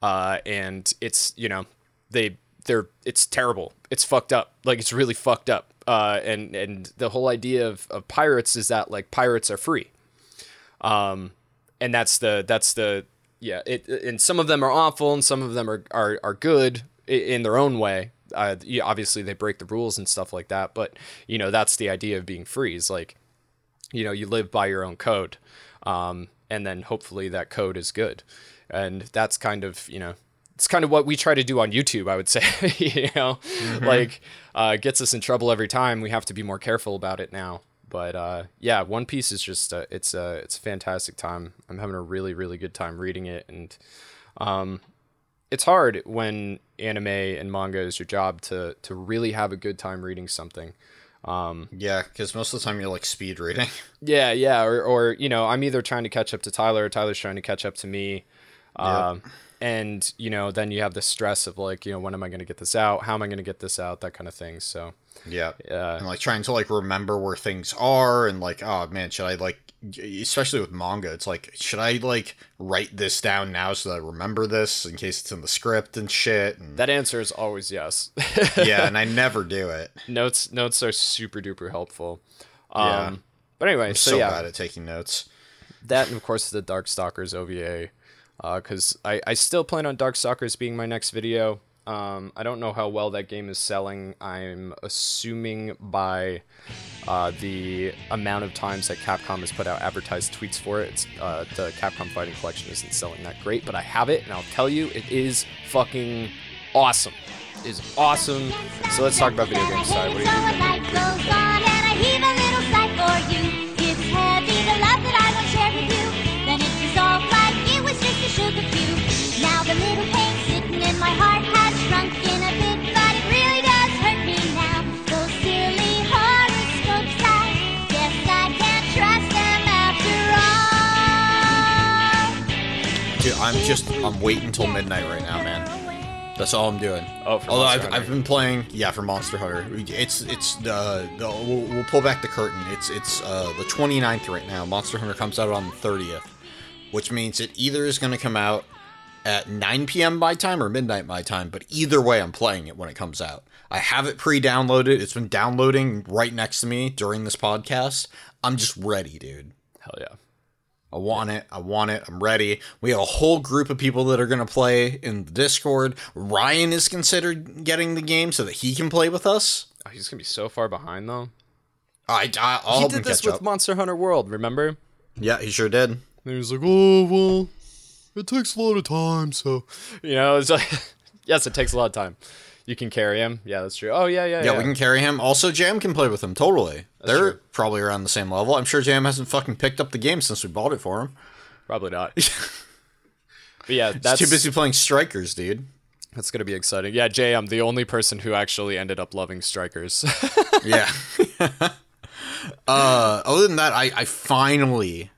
uh, and it's you know they they're it's terrible, it's fucked up, like it's really fucked up. Uh, and and the whole idea of, of pirates is that like pirates are free, um, and that's the that's the yeah it and some of them are awful and some of them are are, are good in their own way. Uh, yeah, obviously they break the rules and stuff like that but you know that's the idea of being free is like you know you live by your own code um, and then hopefully that code is good. And that's kind of you know it's kind of what we try to do on youtube i would say you know? Like uh, gets us in trouble every time. We have to be more careful about it now but uh, yeah one piece is just uh, it's a it's a fantastic time. I'm having a really really good time reading it. And um, it's hard when anime and manga is your job to to really have a good time reading something. Yeah, because most of the time you're like speed reading. Yeah, yeah, or or you know, I'm either trying to catch up to Tyler, or Tyler's trying to catch up to me, um, and you know, then you have the stress of like, you know, when am I going to get this out? How am I going to get this out? That kind of thing. So, Yeah. Yeah. And like trying to like remember where things are and like, oh man, should I like especially with manga, it's like, should I like write this down now so that I remember this in case it's in the script and shit? And that answer is always yes. yeah, and I never do it. notes notes are super duper helpful. Yeah. Um, but anyway, so, So yeah, bad at taking notes. that and of course the Darkstalkers OVA, because I I still plan on Dark Darkstalkers being my next video. Um, I don't know how well that game is selling. I'm assuming by uh, the amount of times that Capcom has put out advertised tweets for it, uh, the Capcom Fighting Collection isn't selling that great. But I have it, and I'll tell you, it is fucking awesome. It is awesome. So let's talk about video games. Sorry, what you just I'm waiting until midnight right now, man. That's all I'm doing. Oh, for Although I've, I've been playing, yeah, for Monster Hunter. It's it's the, the we'll, we'll pull back the curtain. It's it's uh, the 29th right now. Monster Hunter comes out on the 30th, which means it either is going to come out at 9 p.m. my time or midnight my time. But either way, I'm playing it when it comes out. I have it pre-downloaded. It's been downloading right next to me during this podcast. I'm just ready, dude. Hell yeah. I want it. I want it. I'm ready. We have a whole group of people that are going to play in the Discord. Ryan is considered getting the game so that he can play with us. Oh, he's gonna be so far behind though. I, I I'll he did this with up. Monster Hunter World, remember? yeah, he sure did. And he was like, "Oh well, it takes a lot of time, so you know." It's like, yes, it takes a lot of time. You can carry him. Yeah, that's true. Oh yeah, yeah, Yeah, yeah. we can carry him. Also, Jam can play with him. Totally. They're true. probably around the same level. I'm sure Jam hasn't fucking picked up the game since we bought it for him. Probably not. but yeah, He's that's too busy playing Strikers, dude. that's gonna be exciting. Yeah, Jay, I'm the only person who actually ended up loving Strikers. Yeah. uh, other than that, I, I finally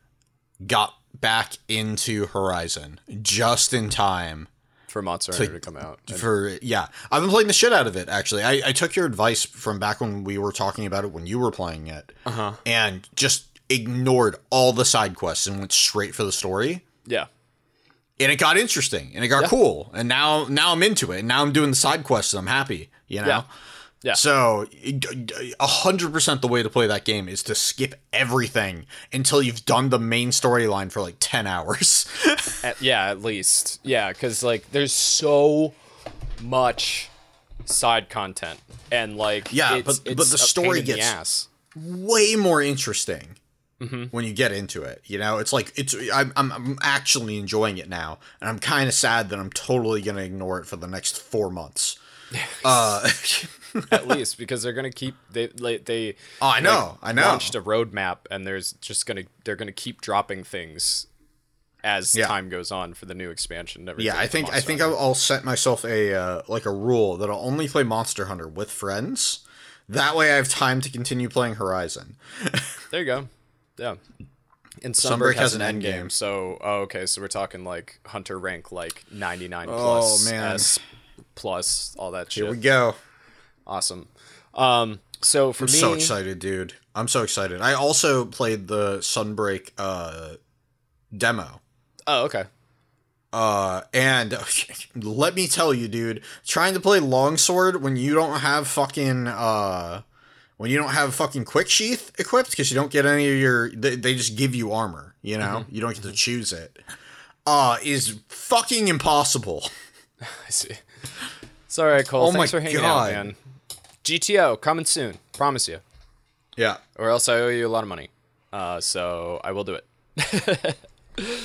got back into Horizon just in time for Monster Hunter to come out. And- for yeah i've been playing the shit out of it actually i, I took your advice from back when we were talking about it when you were playing it uh-huh. and just ignored all the side quests and went straight for the story yeah, and it got interesting and it got Yeah. cool and now now i'm into it and now i'm doing the side quests and i'm happy you know Yeah. Yeah. So, a hundred percent the way to play that game is to skip everything until you've done the main storyline for like ten hours. At- yeah, at least. Yeah, because like there's so much side content, and like Yeah, it's, but- but the story the gets- ass. Way more interesting Mm-hmm. when you get into it. You know, it's like it's I'm I'm, I'm actually enjoying it now, and I'm kind of sad that I'm totally gonna ignore it for the next four months. uh, at least because they're gonna keep they like they. Oh, I know, I know. Launched a roadmap, and there's just gonna they're gonna keep dropping things as Yeah. time goes on for the new expansion. and Yeah, I think I think Hunter. I'll, set myself a uh, like a rule that I'll only play Monster Hunter with friends. That way, I have time to continue playing Horizon. There you go. Yeah. And Sunbreak Sunbreak has, has an end endgame. game, so oh, okay, so we're talking like Hunter rank like 99 plus. Oh, plus man. S plus all that shit. Here we go. Awesome. Um, so for I'm me, so excited, dude. I'm so excited. I also played the Sunbreak uh, demo. oh okay, Uh, and let me tell you, dude, trying to play longsword when you don't have fucking uh, when you don't have fucking quick sheath equipped because you don't get any of your, they, they just give you armor. You know, you don't get to choose it. Uh, is fucking impossible. I see. It's all right, Cole. Oh Thanks my for hanging God. out, man. GTO coming soon, promise you, Yeah, or else I owe you a lot of money. Uh, so I will do it.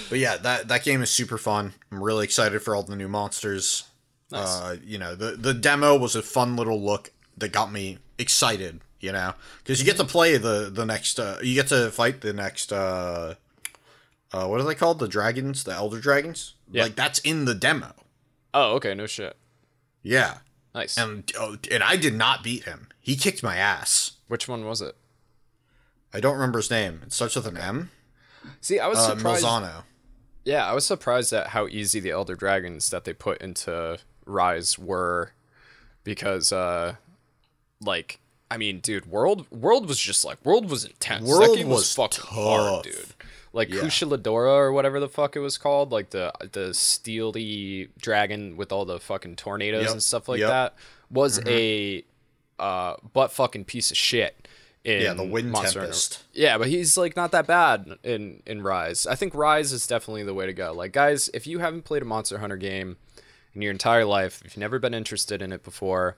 but yeah, that that game is super fun. I'm really excited for all the new monsters. Uh, you know, the the demo was a fun little look that got me excited. You know, because you get to play the the next, uh, you get to fight the next. Uh, uh, what are they called? The dragons, the elder dragons. Yeah. Like that's in the demo. Oh, okay, no shit. Yeah, Nice. and oh, and I did not beat him. He kicked my ass. Which one was it? I don't remember his name. It starts with an M. See, I was Uh, surprised. Malzeno. Yeah, I was surprised at how easy the Elder Dragons that they put into Rise were, because, uh, like, I mean, dude, World World was just like World was intense. World that game was, was fucking hard, dude. Like Yeah. Kushala Daora or whatever the fuck it was called, like the the steely dragon with all the fucking tornadoes Yep, and stuff like yep. Mm-hmm. that, was a uh, butt fucking piece of shit. In Yeah, the Wind Monster Hunter. Tempest. Yeah, but he's like not that bad in in Rise. I think Rise is definitely the way to go. Like guys, if you haven't played a Monster Hunter game in your entire life, if you've never been interested in it before,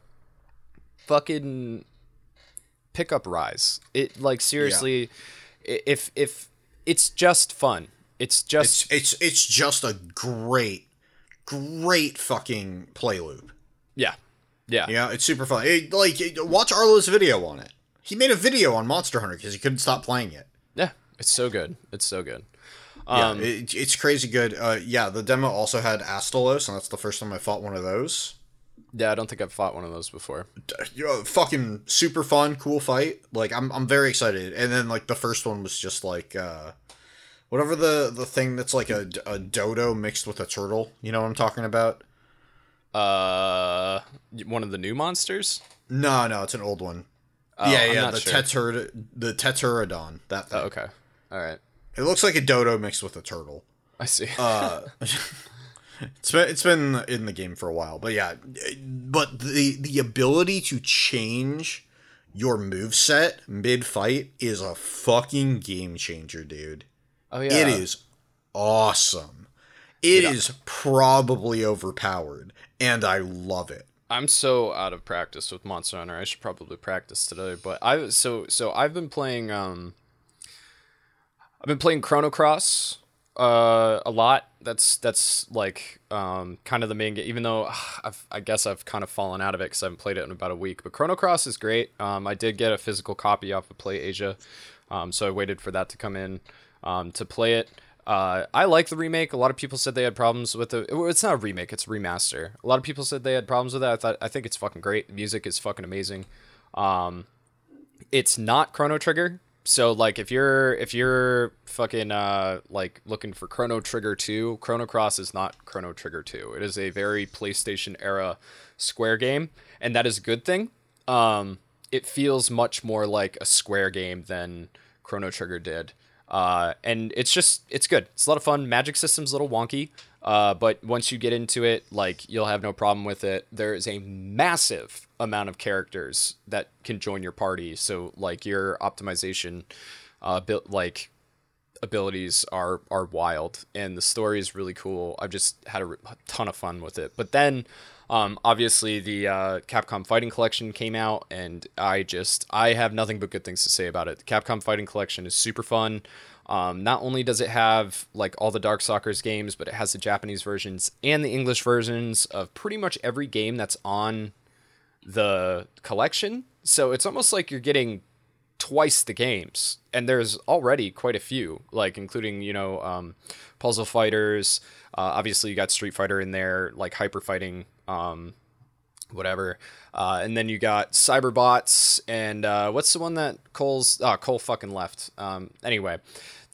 fucking pick up Rise. It like seriously, i if if it's just fun. It's just It's it's it's just a great, great fucking play loop. yeah. Yeah. Yeah, it's super fun. It- like watch Arlo's video on it. He made a video on Monster Hunter because he couldn't stop playing it. Yeah. It's so good. It's so good. Yeah, Um, it, it's crazy good. Uh, yeah, the demo also had Astalos, and that's the first time I fought one of those. Yeah, I don't think I've fought one of those before. You know, fucking super fun, cool fight. Like I'm, I'm very excited. And then like the first one was just like, uh, whatever the the thing that's like a, a dodo mixed with a turtle. You know what I'm talking about? Uh, one of the new monsters. No, no, it's an old one. Oh, yeah, I'm yeah, the sure. tetur the Tetranadon. That thing. Oh, okay. All right. It looks like a dodo mixed with a turtle. I see. Uh, It's been it's been in the game for a while, but yeah, but the the ability to change your move set mid fight is a fucking game changer, dude. oh yeah. It is awesome. It is probably overpowered, and I love it. I'm so out of practice with Monster Hunter. I should probably practice today. But I so so I've been playing um I've been playing Chrono Cross uh a lot. That's that's like um kind of the main game. Even though I've, I guess I've kind of fallen out of it because I haven't played it in about a week. But Chrono Cross is great. Um, I did get a physical copy off of Play Asia, um, so I waited for that to come in um, to play it. Uh, I like the remake. A lot of people said they had problems with it. It's not a remake; it's a remaster. A lot of people said they had problems with that. I thought I think it's fucking great. The music is fucking amazing. Um, it's not Chrono Trigger. So like if you're if you're fucking uh like looking for Chrono Trigger 2, Chrono Cross is not Chrono Trigger 2. It is a very PlayStation era Square game, and that is a good thing. Um it feels much more like a Square game than Chrono Trigger did. Uh, and it's just it's good. It's a lot of fun. Magic system's a little wonky, uh, but once you get into it, like you'll have no problem with it. There is a massive amount of characters that can join your party, so like your optimization, uh, built like abilities are are wild. And the story is really cool. I've just had a, a ton of fun with it. But then um, obviously the uh, capcom fighting collection came out and i just i have nothing but good things to say about it. The capcom fighting collection is super fun um, not only does it have like all the Dark darkstalkers games but it has the japanese versions and the english versions of pretty much every game that's on the collection. So it's almost like you're getting twice the games. And there's already quite a few like including you know um, puzzle fighters. Uh, obviously you got street fighter in there like hyper fighting um, whatever. Uh, and then you got cyberbots and uh, what's the one that cole's oh cole fucking left? Um, anyway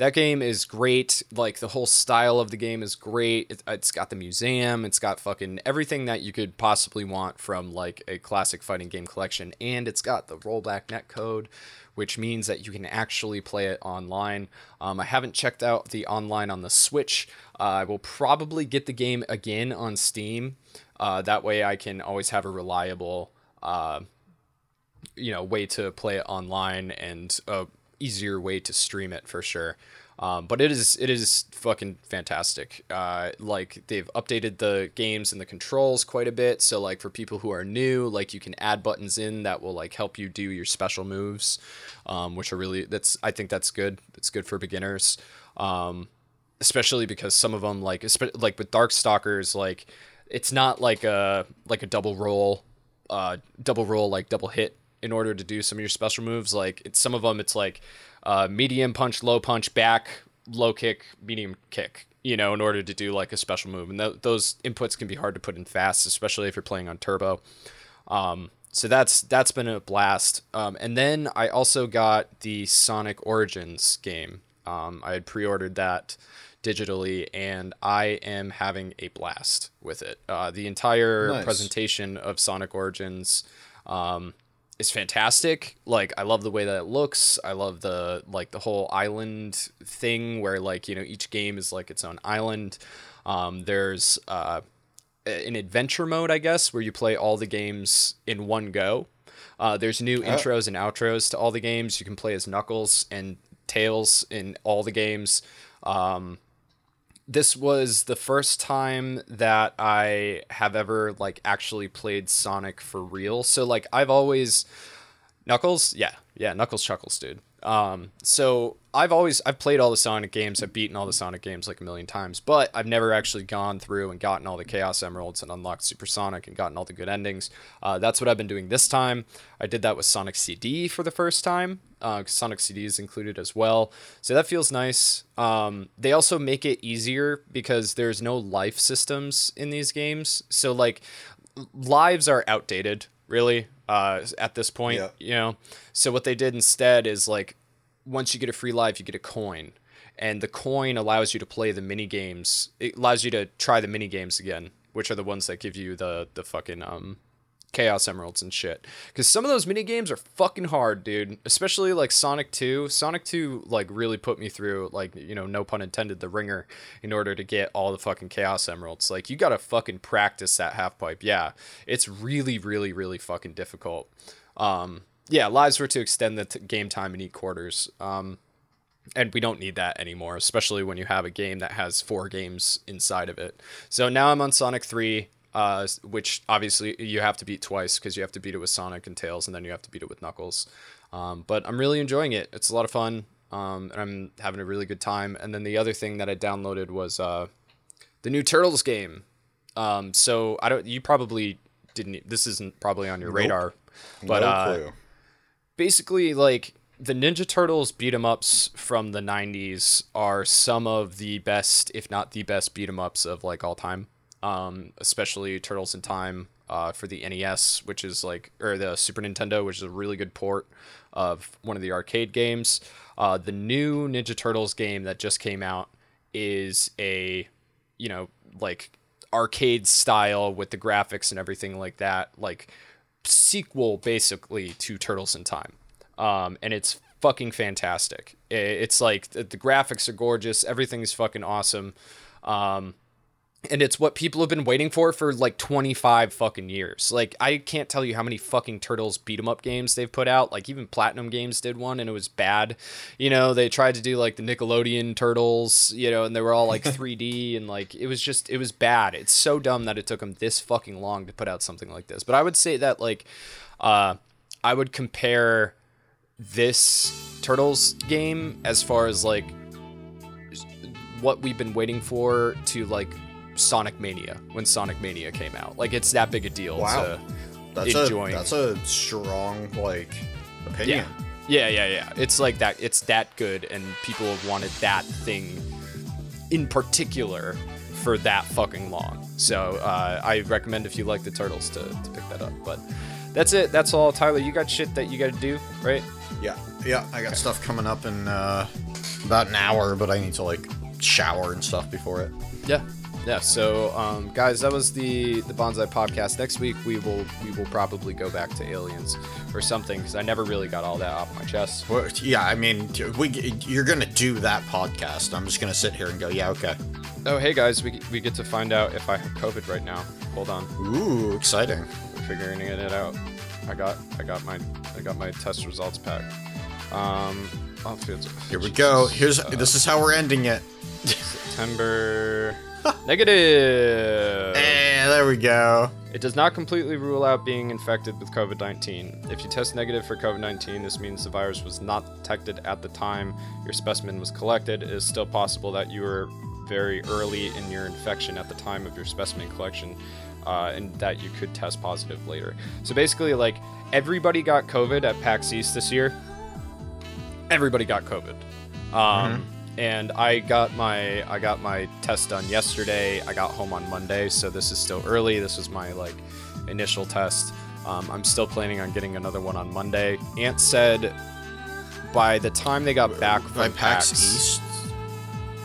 that game is great like the whole style of the game is great it, it's got the museum it's got fucking everything that you could possibly want from like a classic fighting game collection and it's got the rollback net code which means that you can actually play it online. Um, I haven't checked out the online on the Switch. Uh, I will probably get the game again on Steam. Uh, that way, I can always have a reliable, uh, you know, way to play it online and a easier way to stream it for sure. Um, but it is it is fucking fantastic. Uh, like they've updated the games and the controls quite a bit. So like for people who are new, like you can add buttons in that will like help you do your special moves, um, which are really that's I think that's good. It's good for beginners, um, especially because some of them like like with Darkstalkers like it's not like a like a double roll, uh, double roll like double hit in order to do some of your special moves. Like it's some of them, it's like uh, medium punch, low punch, back, low kick, medium kick. You know, in order to do like a special move, and th- those inputs can be hard to put in fast, especially if you're playing on turbo. Um, so that's that's been a blast. Um, and then I also got the Sonic Origins game. Um, I had pre-ordered that digitally, and I am having a blast with it. Uh, the entire Nice. presentation of Sonic Origins um, is fantastic. Like I love the way that it looks. I love the like the whole island thing where like you know each game is like its own island. Um, there's uh, an adventure mode, I guess, where you play all the games in one go. Uh, there's new intros and outros to all the games. You can play as Knuckles and Tails in all the games. Um, this was the first time that I have ever like actually played Sonic for real. So like I've always Knuckles, yeah, yeah, Knuckles Chuckles, dude. Um, so I've always I've played all the Sonic games, I've beaten all the Sonic games like a million times, but I've never actually gone through and gotten all the Chaos Emeralds and unlocked Super Sonic and gotten all the good endings. Uh, that's what I've been doing this time. I did that with Sonic CD for the first time. Uh, Sonic CD is included as well, so that feels nice. Um, they also make it easier because there's no life systems in these games, so like lives are outdated really uh, at this point Yeah. you know so what they did instead is like once you get a free life you get a coin. And the coin allows you to play the mini games. It allows you to try the mini games again which are the ones that give you the the fucking um chaos emeralds and shit. Because some of those mini games are fucking hard dude. Especially like sonic 2 sonic 2 like really put me through like you know no pun intended the ringer in order to get all the fucking chaos emeralds. Like you gotta fucking practice that half pipe. Yeah it's really really really fucking difficult. Um yeah lives were to extend the t- game time and eat quarters um and we don't need that anymore, especially when you have a game that has four games inside of it. So now I'm on Sonic 3, uh, which obviously you have to beat twice because you have to beat it with Sonic and Tails, and then you have to beat it with Knuckles. Um, but I'm really enjoying it. It's a lot of fun, um, and I'm having a really good time. And then the other thing that I downloaded was uh, the new Turtles game. Um, so I don't. You probably didn't. This isn't probably on your radar, but no uh. Basically like the Ninja Turtles beat 'em ups from the 90s are some of the best, if not the best beat 'em ups of like all time. Um, especially Turtles in Time uh, for the NES, which is like, or the Super Nintendo, which is a really good port of one of the arcade games. Uh, the new Ninja Turtles game that just came out is a, you know, like arcade style with the graphics and everything like that, like sequel basically to Turtles in Time. Um, and it's fucking fantastic. It's like the, graphics are gorgeous, everything's fucking awesome. Um, and it's what people have been waiting for for like 25 fucking years. Like I can't tell you how many fucking Turtles beat 'em up games they've put out. Like even Platinum Games did one and it was bad. You know, they tried to do like the Nickelodeon Turtles, you know, and they were all like 3D and like it was just it was bad. It's so dumb that it took them this fucking long to put out something like this. But I would say that like uh I would compare this Turtles game as far as like what we've been waiting for to like Sonic Mania when Sonic Mania came out. Like it's that big a deal. Wow. To, That's enjoying. a that's a strong like opinion. yeah, yeah, yeah, yeah. It's like that. It's that good, and people have wanted that thing in particular for that fucking long. So uh, I recommend if you like the turtles to, to pick that up. But that's it. That's all. Tyler, you got shit that you got to do, right? Yeah, yeah. I got stuff coming up in uh, about an hour, but I need to like shower and stuff before it. Yeah. Yeah, so um, guys, that was the the Bonsai podcast. Next week we will we will probably go back to aliens or something because I never really got all that off my chest. Well, yeah, I mean, we you're gonna do that podcast. I'm just gonna sit here and go, yeah, okay. Oh, hey guys, we, we get to find out if I have COVID right now. Hold on, Ooh, exciting. we're figuring it out. I got I got my I got my test results back. Um, Here we go. Here's this is how we're ending it. September negative. Eh, there we go. It does not completely rule out being infected with COVID 19. If you test negative for COVID 19, this means the virus was not detected at the time your specimen was collected. It is still possible that you were very early in your infection at the time of your specimen collection. Uh, and that you could test positive later. So basically, like everybody got COVID at PAX East this year. Everybody got COVID. Um, and I got my I got my test done yesterday. I got home on Monday, so this is still early. This was my like initial test. Um, I'm still planning on getting another one on Monday. Ant said by the time they got back from By PAX, PAX East.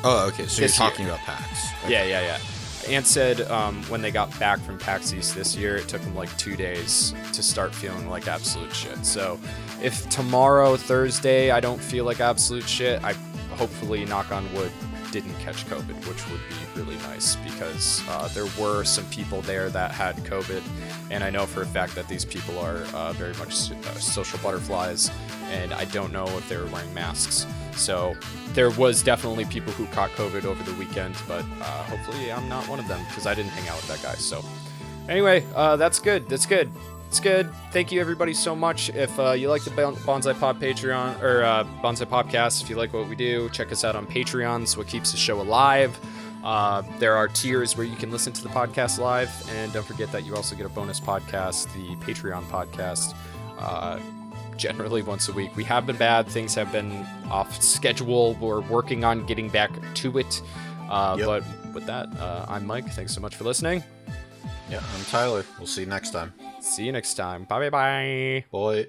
Oh, okay. So you're This year. talking about PAX. Yeah, yeah, yeah. Ant said um, when they got back from PAX East this year, it took them like two days to start feeling like absolute shit. So if tomorrow, Thursday, I don't feel like absolute shit, I hopefully, knock on wood, didn't catch COVID, which would be really nice because uh, there were some people there that had COVID. And I know for a fact that these people are uh, very much uh, social butterflies, and I don't know if they were wearing masks. So there was definitely people who caught COVID over the weekend, but uh, hopefully I'm not one of them because I didn't hang out with that guy. So anyway, uh, that's good. That's good. It's good. Thank you everybody so much. If uh, you like the Bon- Bonsai Pod Patreon or uh, Bonsai Podcast, if you like what we do, check us out on Patreon. It's what keeps the show alive. Uh, there are tiers where you can listen to the podcast live, and don't forget that you also get a bonus podcast, the Patreon podcast. Uh, generally once a week. We have been bad. Things have been off schedule. We're working on getting back to it. Uh, Yep. But with that, uh, I'm Mike. Thanks so much for listening. Yeah, I'm Tyler. We'll see you next time. See you next time. Bye bye bye. Boy.